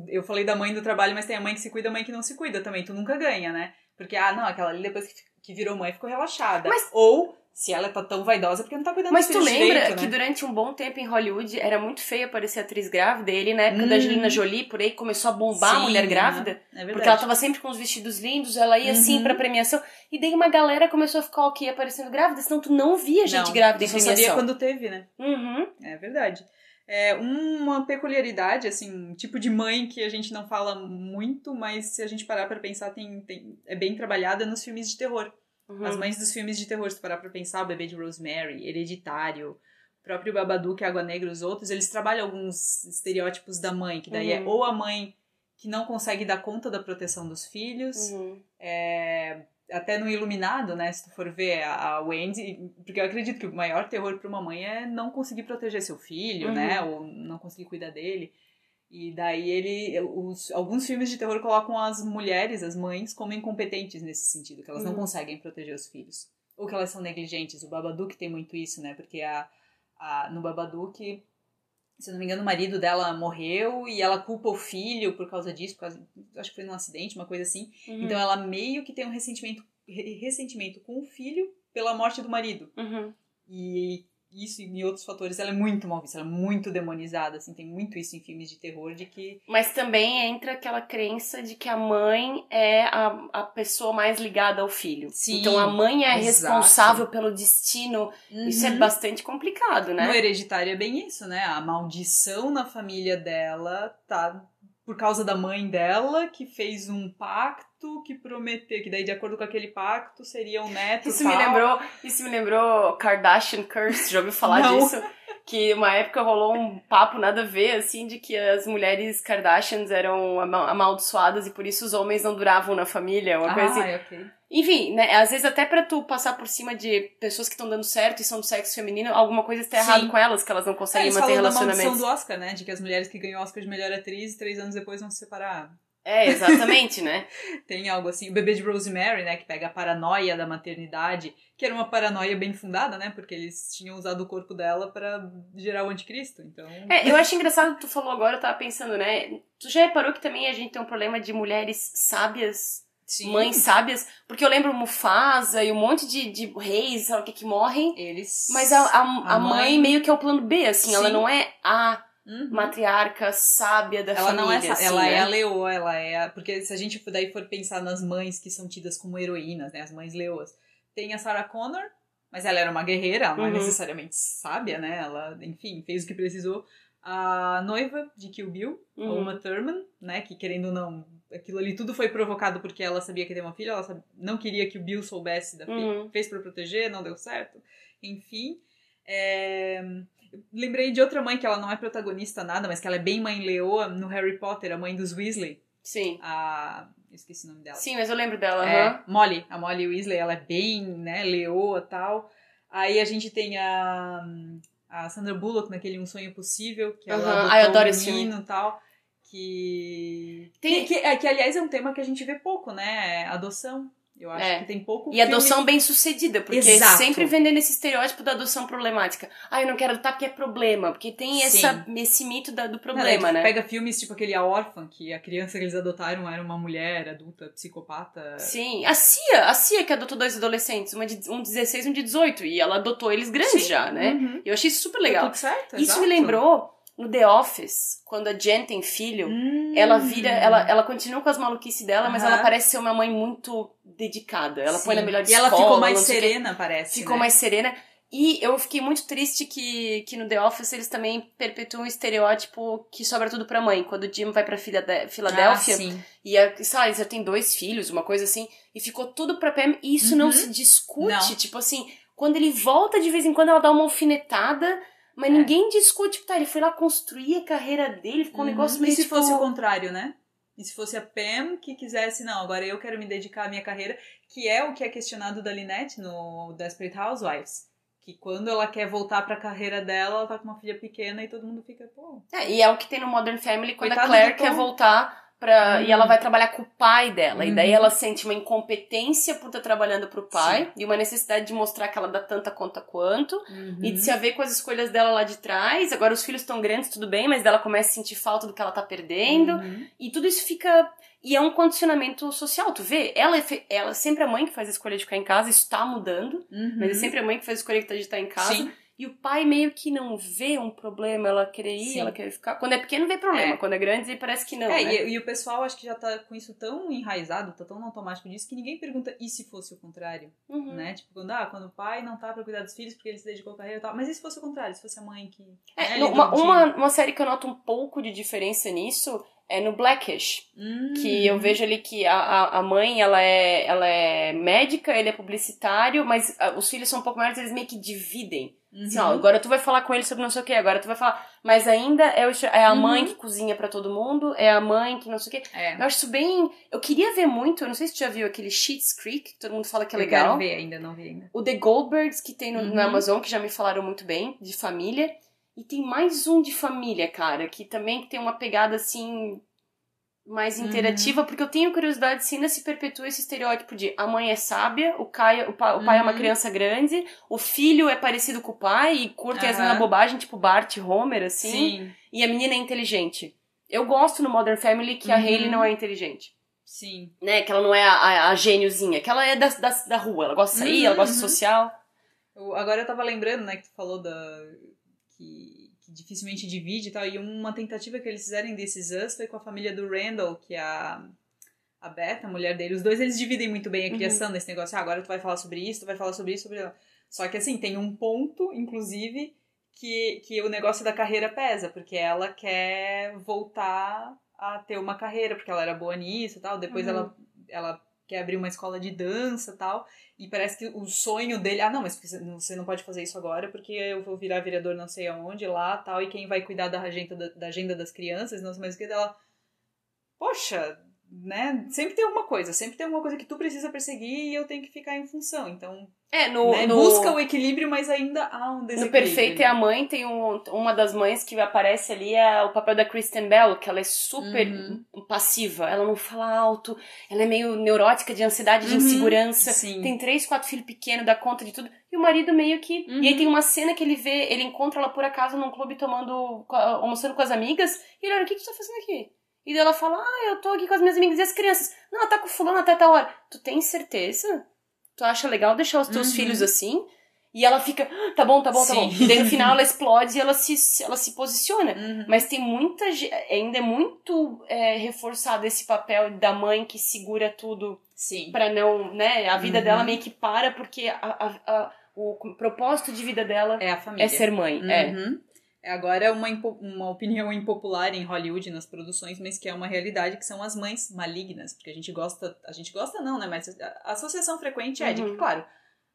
Eu falei da mãe do trabalho, mas tem a mãe que se cuida a mãe que não se cuida também. Tu nunca ganha, né? Porque, ah, não, aquela ali depois que- que virou mãe ficou relaxada. Mas- Ou, se ela tá tão vaidosa, porque não tá cuidando Mas dos tu filhos lembra direito, que né? durante um bom tempo em Hollywood era muito feio aparecer atriz grávida? Ele, na época da Hum. Angelina Jolie, por aí, começou a bombar a Sim, mulher grávida. É. Porque ela tava sempre com os vestidos lindos, ela ia assim Uhum. pra premiação. E daí uma galera começou a ficar ok aparecendo grávida, senão tu não via gente Não, grávida em tu só sabia premiação. quando teve, né? Uhum. É verdade. É uma peculiaridade, assim, um tipo de mãe que a gente não fala muito, mas se a gente parar pra pensar, tem, tem, é bem trabalhada nos filmes de terror. Uhum. As mães dos filmes de terror, se tu parar pra pensar, o bebê de Rosemary, Hereditário, o próprio Babadook, Água Negra, os outros, eles trabalham alguns estereótipos da mãe, que daí é Uhum. ou a mãe que não consegue dar conta da proteção dos filhos, Uhum. é, até no Iluminado, né, se tu for ver a, a Wendy, porque eu acredito que o maior terror para uma mãe é não conseguir proteger seu filho, Uhum. né, ou não conseguir cuidar dele. E daí ele, os, alguns filmes de terror colocam as mulheres, as mães, como incompetentes nesse sentido, que elas não Uhum. conseguem proteger os filhos. Ou que elas são negligentes. O Babadook tem muito isso, né, porque a, a, no Babadook, se não me engano, o marido dela morreu e ela culpa o filho por causa disso, por causa, acho que foi num acidente, uma coisa assim. Uhum. Então ela meio que tem um ressentimento, re- ressentimento com o filho pela morte do marido. Uhum. E isso e outros fatores, ela é muito mal vista, ela é muito demonizada, assim, tem muito isso em filmes de terror, de que... Mas também entra aquela crença de que a mãe é a, a pessoa mais ligada ao filho. Sim, então a mãe é exato. responsável pelo destino. Isso é Uhum. bastante complicado, né? No Hereditário é bem isso, né? A maldição na família dela tá por causa da mãe dela, que fez um pacto que prometeu, que daí de acordo com aquele pacto seria um neto Isso tal. me lembrou, isso me lembrou Kardashian Curse, já ouviu falar Não. disso? Que uma época rolou um papo nada a ver, assim, de que as mulheres Kardashians eram ama- amaldiçoadas e por isso os homens não duravam na família, uma coisa assim. Ah, ok. Enfim, né, às vezes até pra tu passar por cima de pessoas que estão dando certo e são do sexo feminino, alguma coisa está Sim. errado com elas, que elas não É, conseguem eles manter falam da maldição relacionamentos. do Oscar, né? De que as mulheres que ganham Oscar de melhor atriz, três anos depois vão se separar. É, exatamente, né? *laughs* Tem algo assim. O bebê de Rosemary, né? Que pega a paranoia da maternidade, que era uma paranoia bem fundada, né? Porque eles tinham usado o corpo dela para gerar o anticristo. Então. É, eu acho engraçado que tu falou agora, eu tava pensando, né? Tu já reparou que também a gente tem um problema de mulheres sábias, Sim. mães sábias? Porque eu lembro Mufasa e um monte de, de reis, sabe o que, que morrem. Eles. Mas a, a, a A mãe, mãe- meio que é o plano B, assim, ela Sim. não é a Uhum. matriarca sábia da Ela família. não é. assim, ela né? é a leoa, ela é. a- Porque se a gente daí for pensar nas mães que são tidas como heroínas, né? As mães leoas. Tem a Sarah Connor, mas ela era uma guerreira, ela não é Uhum. necessariamente sábia, né? Ela, enfim, fez o que precisou. A noiva de Kill Bill, Uhum. Uma Thurman, né? Que querendo ou não, aquilo ali tudo foi provocado porque ela sabia que ia ter uma filha, ela sab- não queria que o Bill soubesse da filha, Uhum. fez pra proteger, não deu certo. Enfim. é, Lembrei de outra mãe que ela não é protagonista nada, mas que ela é bem mãe leoa no Harry Potter, a mãe dos Weasley. Sim. A. eu Esqueci o nome dela. Sim, mas eu lembro dela, É, aham. Molly, a Molly Weasley, ela é bem, né, leoa tal. Aí a gente tem a, a Sandra Bullock naquele Um Sonho Possível, que ela adotou Ah, eu adoro um esse menino e tal. Que, Tem- que, que, é, que, aliás, é um tema que a gente vê pouco, né? Adoção. Eu acho É. que tem pouco E adoção bem sucedida, porque Exato. sempre vendendo esse estereótipo da adoção problemática. Ah, eu não quero adotar porque é problema, porque tem essa, esse mito da- do Não, problema, é, né? Pega filmes tipo aquele A Órfã, que a criança que eles adotaram era uma mulher adulta, psicopata. Sim, a Cia, a Cia que adotou dois adolescentes, uma de, um de 16 e um de 18, e ela adotou eles grandes Sim. já, né? Uhum. Eu achei isso super Tá legal. tudo certo, Isso exato. me lembrou no The Office, quando a Jen tem filho, Hum. ela vira, ela, ela continua com as maluquices dela, mas Aham. ela parece ser uma mãe muito dedicada. Ela põe na Sim. melhor E escola. ela ficou mais não serena, parece. ficou né? mais serena. E eu fiquei muito triste que, que no The Office eles também perpetuam um estereótipo que sobra tudo pra mãe. Quando o Jim vai pra Filadélfia, Ah, sim. e a, sei lá, eles já têm dois filhos, uma coisa assim, e ficou tudo pra Pam, e isso não Uhum. se discute. Não. Tipo assim, quando ele volta de vez em quando, ela dá uma alfinetada, mas É. ninguém discute. Tipo, tá, ele foi lá construir a carreira dele, ficou um Uhum. negócio E meio se tipo... fosse o contrário, né? E se fosse a Pam que quisesse, não, agora eu quero me dedicar à minha carreira, que é o que é questionado da Lynette no Desperate Housewives. Que quando ela quer voltar pra carreira dela, ela tá com uma filha pequena e todo mundo fica, pô. É, e é o que tem no Modern Family quando Coitado a Claire quer voltar pra. Uhum. E ela vai trabalhar com o pai dela. E daí Uhum. ela sente uma incompetência por estar trabalhando pro pai e uma necessidade de mostrar que ela dá tanta conta quanto. Uhum. E de se haver com as escolhas dela lá de trás. Agora os filhos estão grandes, tudo bem, mas dela começa a sentir falta do que ela tá perdendo. Uhum. E tudo isso fica. E é um condicionamento social. Tu vê, ela é, fe- ela é sempre a mãe que faz a escolha de ficar em casa, isso tá mudando. Uhum. Mas é sempre a mãe que faz a escolha de estar em casa. Sim. E o pai meio que não vê um problema, ela querer ir, Sim. ela querer ficar. Quando é pequeno, vê problema. É. Quando é grande, parece que não. é, né? e, e o pessoal acho que já tá com isso tão enraizado, tá tão automático disso, que ninguém pergunta e se fosse o contrário, Uhum. né? Tipo, quando, ah, quando o pai não tá pra cuidar dos filhos porque ele se dedicou à carreira e tal. Mas e se fosse o contrário? Se fosse a mãe que. É, né, uma, uma, uma série que eu noto um pouco de diferença nisso é no Blackish. Hum. Que eu vejo ali que a, a, a mãe, ela é, ela é médica, ele é publicitário, mas ah, os filhos são um pouco maiores, eles meio que dividem. Assim, ó, Uhum. agora tu vai falar com ele sobre não sei o que, agora tu vai falar. Mas ainda é, o, é a Uhum. mãe que cozinha pra todo mundo, é a mãe que não sei o que. É. Eu acho isso bem. Eu queria ver muito, eu não sei se tu já viu aquele Sheets Creek, que todo mundo fala que é Eu legal. quero ver ainda, não vi ainda. O The Goldbergs, que tem no, Uhum. na Amazon, que já me falaram muito bem, de família. E tem mais um de família, cara, que também tem uma pegada assim. Mais Uhum. interativa, porque eu tenho curiosidade se ainda se perpetua esse estereótipo de a mãe é sábia, o, Caio, o, pai, o pai é uma Uhum. criança grande, o filho é parecido com o pai e curte as Aham. bobagem, tipo Bart Homer, assim, Sim, e a menina é inteligente. Eu gosto no Modern Family que a Uhum. Hailey não é inteligente. sim. Né? Que ela não é a, a, a gêniozinha, que ela é da, da, da rua, ela gosta de sair, Uhum, ela gosta de uhum. social. Agora eu tava lembrando, né, que tu falou da. Que, que dificilmente divide e tal. E uma tentativa que eles fizeram em This Is Us foi com a família do Randall, que é a. A Beth, a mulher dele, os dois eles dividem muito bem a Uhum. criação nesse negócio. Ah, agora tu vai falar sobre isso, tu vai falar sobre isso, sobre. Só que assim, tem um ponto, inclusive, que, que o negócio da carreira pesa, porque ela quer voltar a ter uma carreira, porque ela era boa nisso e tal. Depois Uhum. ela, ela quer abrir uma escola de dança tal. E parece que o sonho dele. Ah, não, mas você não- pode fazer isso agora porque eu vou virar vereador não sei aonde lá tal. E quem vai cuidar da agenda, da, da agenda das crianças, não sei mais o que dela. Poxa, né? Sempre tem alguma coisa, sempre tem alguma coisa que tu precisa perseguir e eu tenho que ficar em função. Então, É, no, né, no, busca o equilíbrio, mas ainda há um no desequilíbrio. Perfeito é a Mãe, tem um, uma das mães que aparece ali, é o papel da Kristen Bell, que ela é super Uhum. passiva, ela não fala alto, ela é meio neurótica de ansiedade, de Uhum. insegurança. Sim. Tem três, quatro filhos pequenos, dá conta de tudo. E o marido meio que. Uhum. E aí tem uma cena que ele vê, ele encontra ela por acaso num clube tomando. almoçando com as amigas. E ele olha, o que, que tu tá fazendo aqui? E daí ela fala, ah, eu tô aqui com as minhas amigas e as crianças. Não, ela tá com o fulano até tal hora. Tu tem certeza? Tu acha legal deixar os teus Uhum. filhos assim? E ela fica, "Ah, tá bom, tá bom, tá bom. Sim. E daí no final ela *laughs* explode e ela se, ela se posiciona. Uhum. Mas tem muita. Ainda é muito é, reforçado esse papel da mãe que segura tudo Sim. Pra não, né? A vida Uhum. dela meio que para porque a, a- a- o propósito de vida dela É a família. é ser mãe. É. Agora é uma, uma opinião impopular em Hollywood nas produções, mas que é uma realidade que são as mães malignas, porque a gente gosta, a gente gosta não, né, mas a associação frequente é de que, Uhum. claro,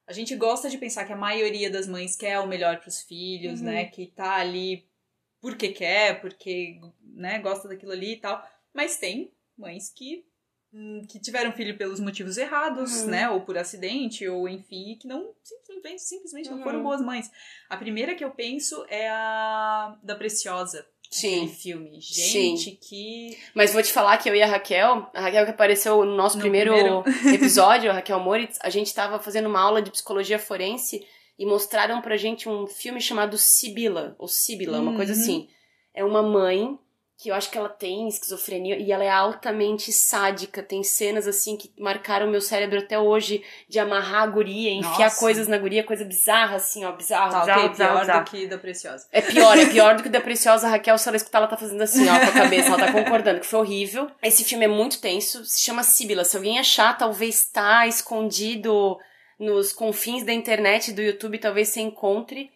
a gente gosta de pensar que a maioria das mães quer o melhor pros filhos, Uhum. né, que tá ali porque quer, porque, né, gosta daquilo ali e tal, mas tem mães que que tiveram filho pelos motivos errados, Uhum. né, ou por acidente, ou enfim, que não simplesmente, simplesmente não foram Uhum. boas mães. A primeira que eu penso é a da Preciosa. Sim. Filme. Gente, que. Mas vou te falar que eu e a Raquel, a Raquel que apareceu no nosso No primeiro, primeiro. *laughs* episódio, a Raquel Moritz, a gente tava fazendo uma aula de psicologia forense e mostraram pra gente um filme chamado Sibila, ou Sibila, uma coisa Uhum. assim. É uma mãe que eu acho que ela tem esquizofrenia e ela é altamente sádica. Tem cenas assim que marcaram meu cérebro até hoje de amarrar a guria, enfiar Nossa. coisas na guria, coisa bizarra assim, ó, bizarro, Tá, bizarro, ok, bizarro, pior bizarro. do que da Preciosa. É pior, é pior *laughs* do que da Preciosa Raquel. Se ela escutar, ela tá fazendo assim, ó, com a cabeça. Ela tá concordando que foi horrível. Esse filme é muito tenso. Se chama Sibila. Se alguém achar, talvez tá escondido nos confins da internet, do YouTube, talvez você encontre.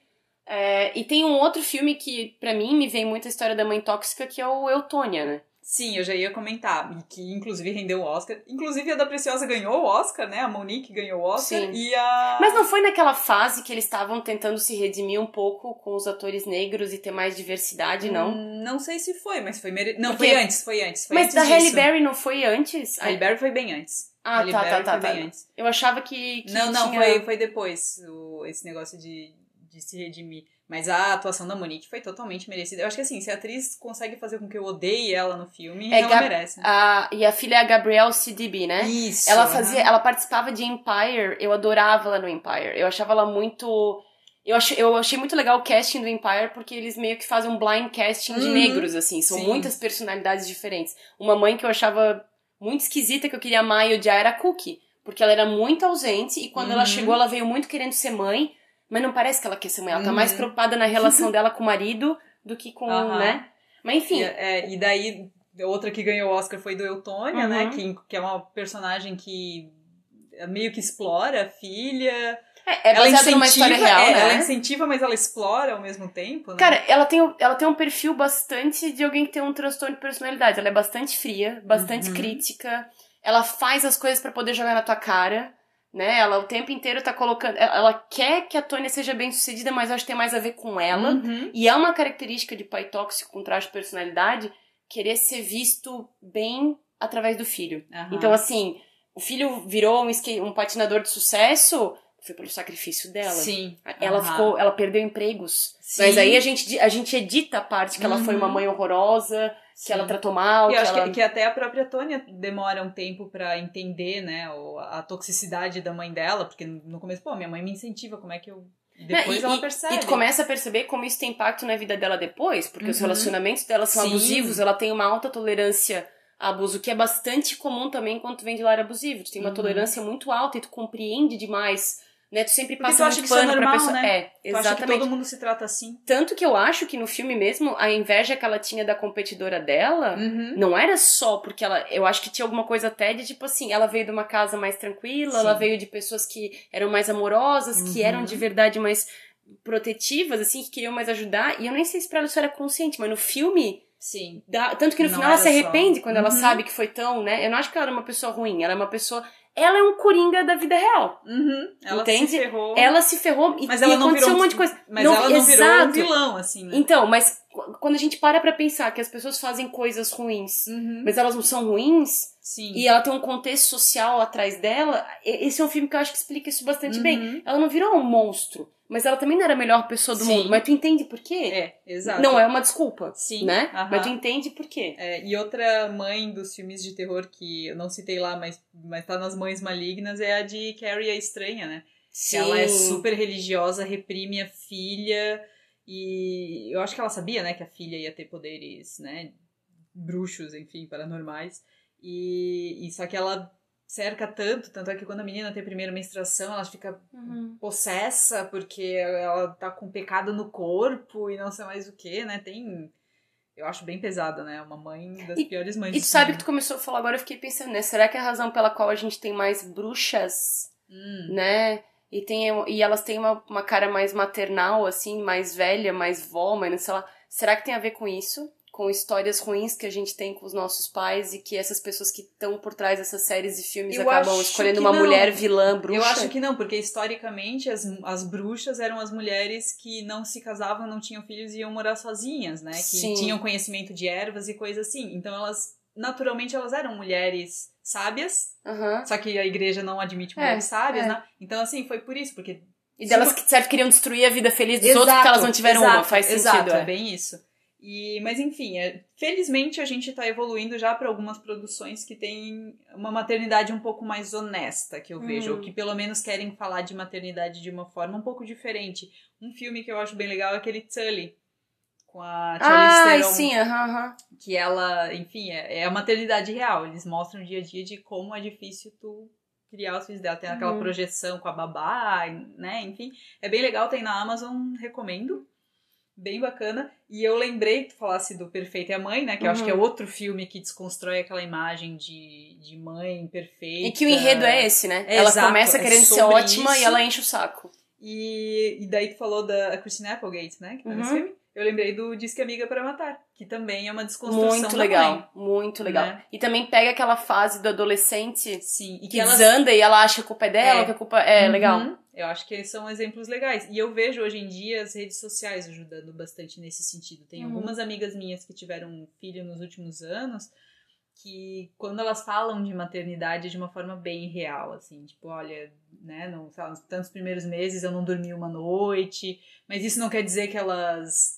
É, e tem um outro filme que, pra mim, me vem muito a história da mãe tóxica, que é o Eutônia, né? Sim, eu já ia comentar. Que inclusive rendeu o Oscar. Inclusive a da Preciosa ganhou o Oscar, né? A Monique ganhou o Oscar. Sim. E a. Mas não foi naquela fase que eles estavam tentando se redimir um pouco com os atores negros e ter mais diversidade, não? Hum, Não sei se foi, mas foi mere... Não, Porque- foi antes, foi antes. Foi Mas antes da Halle. Berry não foi antes? A Halle Berry foi bem antes. Ah, tá, tá, tá, foi tá. bem antes. Eu achava que, que Não, não, tinha... foi, foi depois o, esse negócio de, de se redimir. Mas a atuação da Monique foi totalmente merecida. Eu acho que assim, se a atriz consegue fazer com que eu odeie ela no filme, É ela Gab- merece. A, e a filha é a Gabrielle CDB, né? Isso. Ela fazia, ela participava de Empire, eu adorava ela no Empire. Eu achava ela muito eu achei, eu achei muito legal o casting do Empire porque eles meio que fazem um blind casting de Uhum. negros assim, são Sim. muitas personalidades diferentes. Uma mãe que eu achava muito esquisita que eu queria amar e odiar era a Cookie, porque ela era muito ausente e quando ela Uhum. chegou ela veio muito querendo ser mãe, mas não parece que ela quer ser mãe, ela tá Uhum. mais preocupada na relação *laughs* dela com o marido do que com, Aham. né? Mas enfim, E, é, e daí, outra que ganhou o Oscar foi do Eutônia, né? Uhum. Que, que é uma personagem que meio que explora a filha. é, é baseado numa história real, é, né? Ela incentiva, mas ela explora ao mesmo tempo, né? Cara, ela tem, um- ela tem um perfil bastante de alguém que tem um transtorno de personalidade. Ela é bastante fria, bastante Uhum. crítica. Ela faz as coisas pra poder jogar na tua cara, né? Ela o tempo inteiro tá colocando. Ela quer que a Tônia seja bem sucedida, mas acho que tem mais a ver com ela. Uhum. E é uma característica de pai tóxico com traço de personalidade querer ser visto bem através do filho. Aham. Então, assim, o filho virou um, skate, um patinador de sucesso, foi pelo sacrifício dela. Sim. Ela Aham. ficou, ela perdeu empregos. Sim. Mas aí a gente, a gente edita a parte que ela foi Uhum. uma mãe horrorosa, que ela tratou mal, E que eu acho ela... que, que até a própria Tônia demora um tempo pra entender, né, a toxicidade da mãe dela, porque no começo, pô, minha mãe me incentiva, como é que eu. Depois e, ela percebe. E tu começa a perceber como isso tem impacto na vida dela depois, porque os Uhum. relacionamentos dela são Sim. abusivos, ela tem uma alta tolerância a abuso, que é bastante comum também quando tu vem de lar abusivo. Tu tem uma Uhum. tolerância muito alta e tu compreende demais, né? Tu sempre passa tu muito que é pano pra normal, pessoa. né? É, que exatamente. todo mundo se trata assim. Tanto que eu acho que no filme mesmo, a inveja que ela tinha da competidora dela, Uhum. Não era só porque ela. Eu acho que tinha alguma coisa até de tipo assim, ela veio de uma casa mais tranquila, Sim. ela veio de pessoas que eram mais amorosas, que Uhum. eram de verdade mais protetivas, assim, que queriam mais ajudar. E eu nem sei se pra ela isso era consciente, mas no filme. Sim. dá- tanto que no Não final ela se era só. arrepende quando ela Uhum. sabe que foi tão, né? Eu não acho que ela era uma pessoa ruim, ela é uma pessoa. Ela é um coringa da vida real. Uhum. Ela Entende? se ferrou. Ela se ferrou e, mas e ela não aconteceu virou um monte de coisa. Mas ela não virou um exato. vilão, assim, né? Então, mas qu- quando a gente para pra pensar que as pessoas fazem coisas ruins, Uhum. mas elas não são ruins, Sim. e ela tem um contexto social atrás dela, e- esse é um filme que eu acho que explica isso bastante bem. Uhum. Ela não virou um monstro, mas ela também não era a melhor pessoa do Sim. mundo. Mas tu entende por quê? É, exato. Não é uma desculpa, Sim. né? aham. Mas tu entende por quê? É, e outra mãe dos filmes de terror que eu não citei lá, mas, mas tá nas Mães Malignas, é a de Carrie a Estranha, né? Que ela é super religiosa, reprime a filha. E eu acho que ela sabia, né, que a filha ia ter poderes, né, bruxos, enfim, paranormais. E, e só que ela cerca tanto, tanto é que quando a menina tem a primeira menstruação, ela fica Uhum. possessa porque ela tá com pecado no corpo e não sei mais o que, né? Tem. Eu acho bem pesada, né? Uma mãe das E- piores mães E tu sabe que tu começou a falar agora, eu fiquei pensando, né? Será que é a razão pela qual a gente tem mais bruxas, Hum, né? E, tem, e elas têm uma, uma cara mais maternal, assim, mais velha, mais vó, mas não sei lá. Será que tem a ver com isso? Com histórias ruins que a gente tem com os nossos pais e que essas pessoas que estão por trás dessas séries e filmes Eu acabam escolhendo uma não. mulher vilã, bruxa? Eu acho que não, porque historicamente as, as bruxas eram as mulheres que não se casavam, não tinham filhos e iam morar sozinhas, né? Que Sim. tinham conhecimento de ervas e coisas assim. Então elas, naturalmente, elas eram mulheres sábias, Aham. só que a igreja não admite É, mulheres sábias, é. né? Então, assim, foi por isso, porque E delas que, certo, queriam destruir a vida feliz dos outros porque elas não tiveram exato, uma. Faz sentido. Exato, é. é bem isso. E, mas enfim, é, felizmente a gente tá evoluindo já para algumas produções que têm uma maternidade um pouco mais honesta, que eu vejo, Hum. ou que pelo menos querem falar de maternidade de uma forma um pouco diferente. Um filme que eu acho bem legal é aquele Tully, com a Charlize Theron, sim, aham, aham. que ela, enfim, é, é a maternidade real. Eles mostram o dia a dia de como é difícil tu criar os filhos dela. Tem aquela Uhum. projeção com a babá, né? Enfim, é bem legal, tem na Amazon, recomendo. Bem bacana. E eu lembrei que tu falasse do Perfeita e a Mãe, né? Que eu acho Uhum. que é outro filme que desconstrói aquela imagem de, de mãe perfeita. E que o enredo é esse, né? É, ela exato, começa é querendo ser sobre ótima isso. e ela enche o saco. E, e daí tu falou da Christine Applegate, né? Que tá nesse Uhum. filme. Eu lembrei do Disque Amiga para Matar, que também é uma desconstrução Muito legal, mãe. muito legal. Né? E também pega aquela fase do adolescente Sim, e que elas- desanda e ela acha que a culpa é dela, É. que a culpa é Uhum. legal. Eu acho que são exemplos legais. E eu vejo hoje em dia as redes sociais ajudando bastante nesse sentido. Tem Uhum. algumas amigas minhas que tiveram um filho nos últimos anos que quando elas falam de maternidade é de uma forma bem real, assim, tipo, olha, né, não, sei lá, nos tantos primeiros meses eu não dormi uma noite, mas isso não quer dizer que elas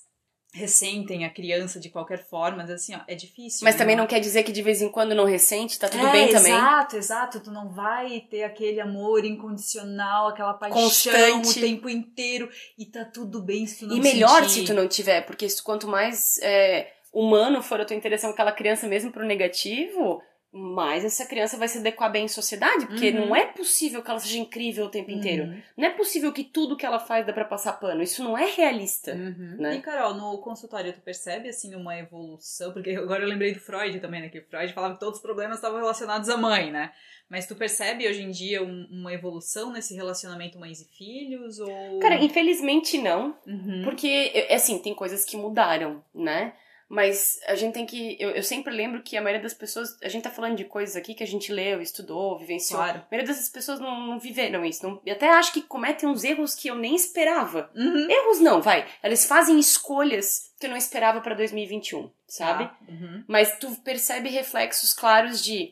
ressentem a criança de qualquer forma, mas assim, ó, é difícil. Mas também né? não quer dizer que de vez em quando não ressente, tá tudo É, bem também. Exato, exato. Tu não vai ter aquele amor incondicional, aquela paixão Constante. o tempo inteiro e tá tudo bem se tu não E melhor sentir. se tu não tiver, porque quanto mais é, humano for a tua interação com aquela criança, mesmo pro negativo, mais essa criança vai se adequar bem em sociedade, porque Uhum. não é possível que ela seja incrível o tempo inteiro. Uhum. Não é possível que tudo que ela faz dá pra passar pano. Isso não é realista. Uhum. né? E Carol, no consultório tu percebe assim uma evolução? Porque agora eu lembrei do Freud também, né? Que o Freud falava que todos os problemas estavam relacionados à mãe, né? Mas tu percebe hoje em dia um- uma evolução nesse relacionamento mães e filhos? Ou... Cara, infelizmente não. Uhum. Porque, é, assim, tem coisas que mudaram, né? Mas a gente tem que. Eu, eu sempre lembro que a maioria das pessoas. A gente tá falando de coisas aqui que a gente leu, estudou, vivenciou. Claro. A maioria dessas pessoas não, não viveram isso. Não, e até acho que cometem uns erros que eu nem esperava. Uhum. Erros não, vai. Eles fazem escolhas que eu não esperava pra 2021, sabe? Tá. Uhum. Mas tu percebe reflexos claros de.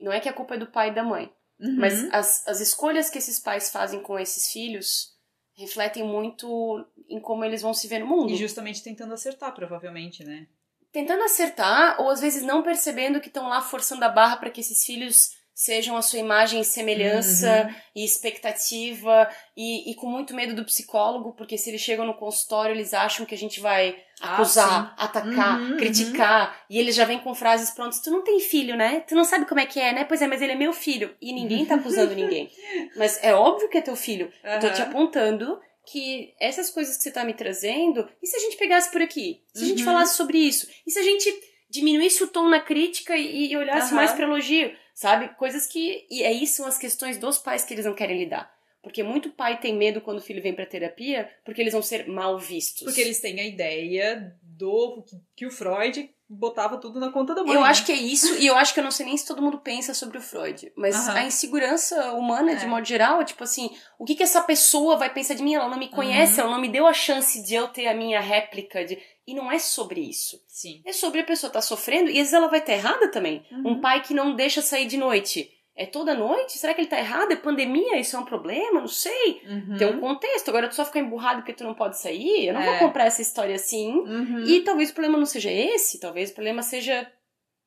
Não é que a culpa é do pai e da mãe. Uhum. Mas as, as escolhas que esses pais fazem com esses filhos refletem muito em como eles vão se ver no mundo. E justamente tentando acertar, provavelmente, né? Tentando acertar, ou às vezes não percebendo que estão lá forçando a barra para que esses filhos sejam a sua imagem e semelhança Uhum. e expectativa e, e com muito medo do psicólogo, porque se eles chegam no consultório eles acham que a gente vai Ah, acusar, atacar, Uhum, criticar e eles já vêm com frases prontas. Tu não tem filho, né? Tu não sabe como é que é, né? Pois é, mas ele é meu filho. E ninguém tá acusando ninguém. *laughs* Mas é óbvio que é teu filho. Eu tô te apontando que essas coisas que você tá me trazendo, e se a gente pegasse por aqui? Se a gente Uhum. falasse sobre isso? E se a gente diminuísse o tom na crítica e, e olhasse mais para elogio? Sabe? Coisas que. E aí são as questões dos pais que eles não querem lidar. Porque muito pai tem medo quando o filho vem pra terapia, porque eles vão ser mal vistos. Porque eles têm a ideia do que, que o Freud botava tudo na conta da mãe. Eu né? acho que é isso, e eu acho que eu não sei nem se todo mundo pensa sobre o Freud. Mas a insegurança humana, de É. modo geral, é tipo assim, o que que essa pessoa vai pensar de mim? Ela não me conhece, Uhum. ela não me deu a chance de eu ter a minha réplica. De... E não é sobre isso. Sim. É sobre a pessoa estar sofrendo, e às vezes ela vai estar errada também. Uhum. Um pai que não deixa sair de noite. É toda noite? Será que ele tá errado? É pandemia? Isso é um problema? Não sei. Uhum. Tem um contexto. Agora tu só ficar emburrado porque tu não pode sair? Eu não vou É. comprar essa história assim. Uhum. E talvez o problema não seja esse, talvez o problema seja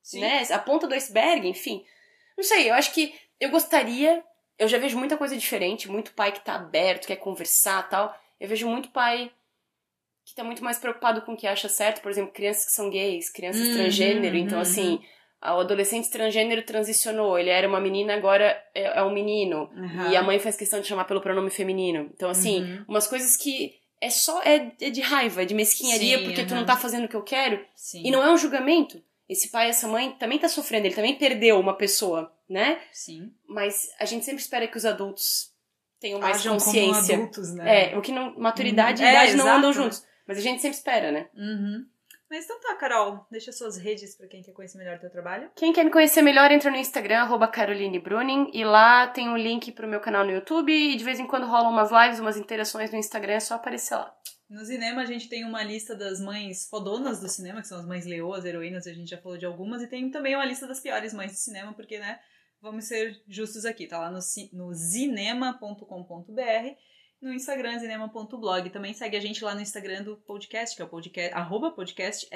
Sim. né, a ponta do iceberg, enfim. Não sei, eu acho que eu gostaria. Eu já vejo muita coisa diferente, muito pai que tá aberto, quer conversar tal. Eu vejo muito pai que tá muito mais preocupado com o que acha certo, por exemplo, crianças que são gays, crianças Uhum, transgênero. Então, uhum. assim, o adolescente transgênero transicionou, ele era uma menina, agora é, é um menino. Uhum. E a mãe faz questão de chamar pelo pronome feminino. Então, assim, Uhum. umas coisas que é só é, é de raiva, é de mesquinharia, Sim, porque tu aham. não tá fazendo o que eu quero. Sim. E não é um julgamento. Esse pai essa mãe também tá sofrendo, ele também perdeu uma pessoa, né? Sim. Mas a gente sempre espera que os adultos tenham mais Ajam consciência. como adultos, né? É, o que não. Maturidade Uhum. e É, idade não exato, andam juntos. Mas a gente sempre espera, né? Uhum. Mas então tá, Carol. Deixa suas redes pra quem quer conhecer melhor o teu trabalho. Quem quer me conhecer melhor, entra no Instagram, arroba Caroline Bruning, e lá tem um link pro meu canal no YouTube, e de vez em quando rolam umas lives, umas interações no Instagram, é só aparecer lá. No cinema, a gente tem uma lista das mães fodonas do cinema, que são as mães leoas, heroínas, a gente já falou de algumas, e tem também uma lista das piores mães do cinema, porque, né, vamos ser justos aqui, tá lá no, no zinema.com.br, no Instagram, zinema.blog. Também segue a gente lá no Instagram do podcast, que é o podcast, arroba podcast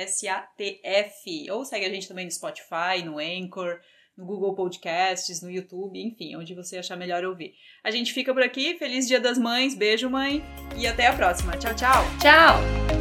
ou segue a gente também no Spotify, no Anchor, no Google Podcasts, no YouTube, enfim, onde você achar melhor ouvir. A gente fica por aqui, feliz Dia das Mães, beijo mãe, e até a próxima. Tchau, tchau! Tchau!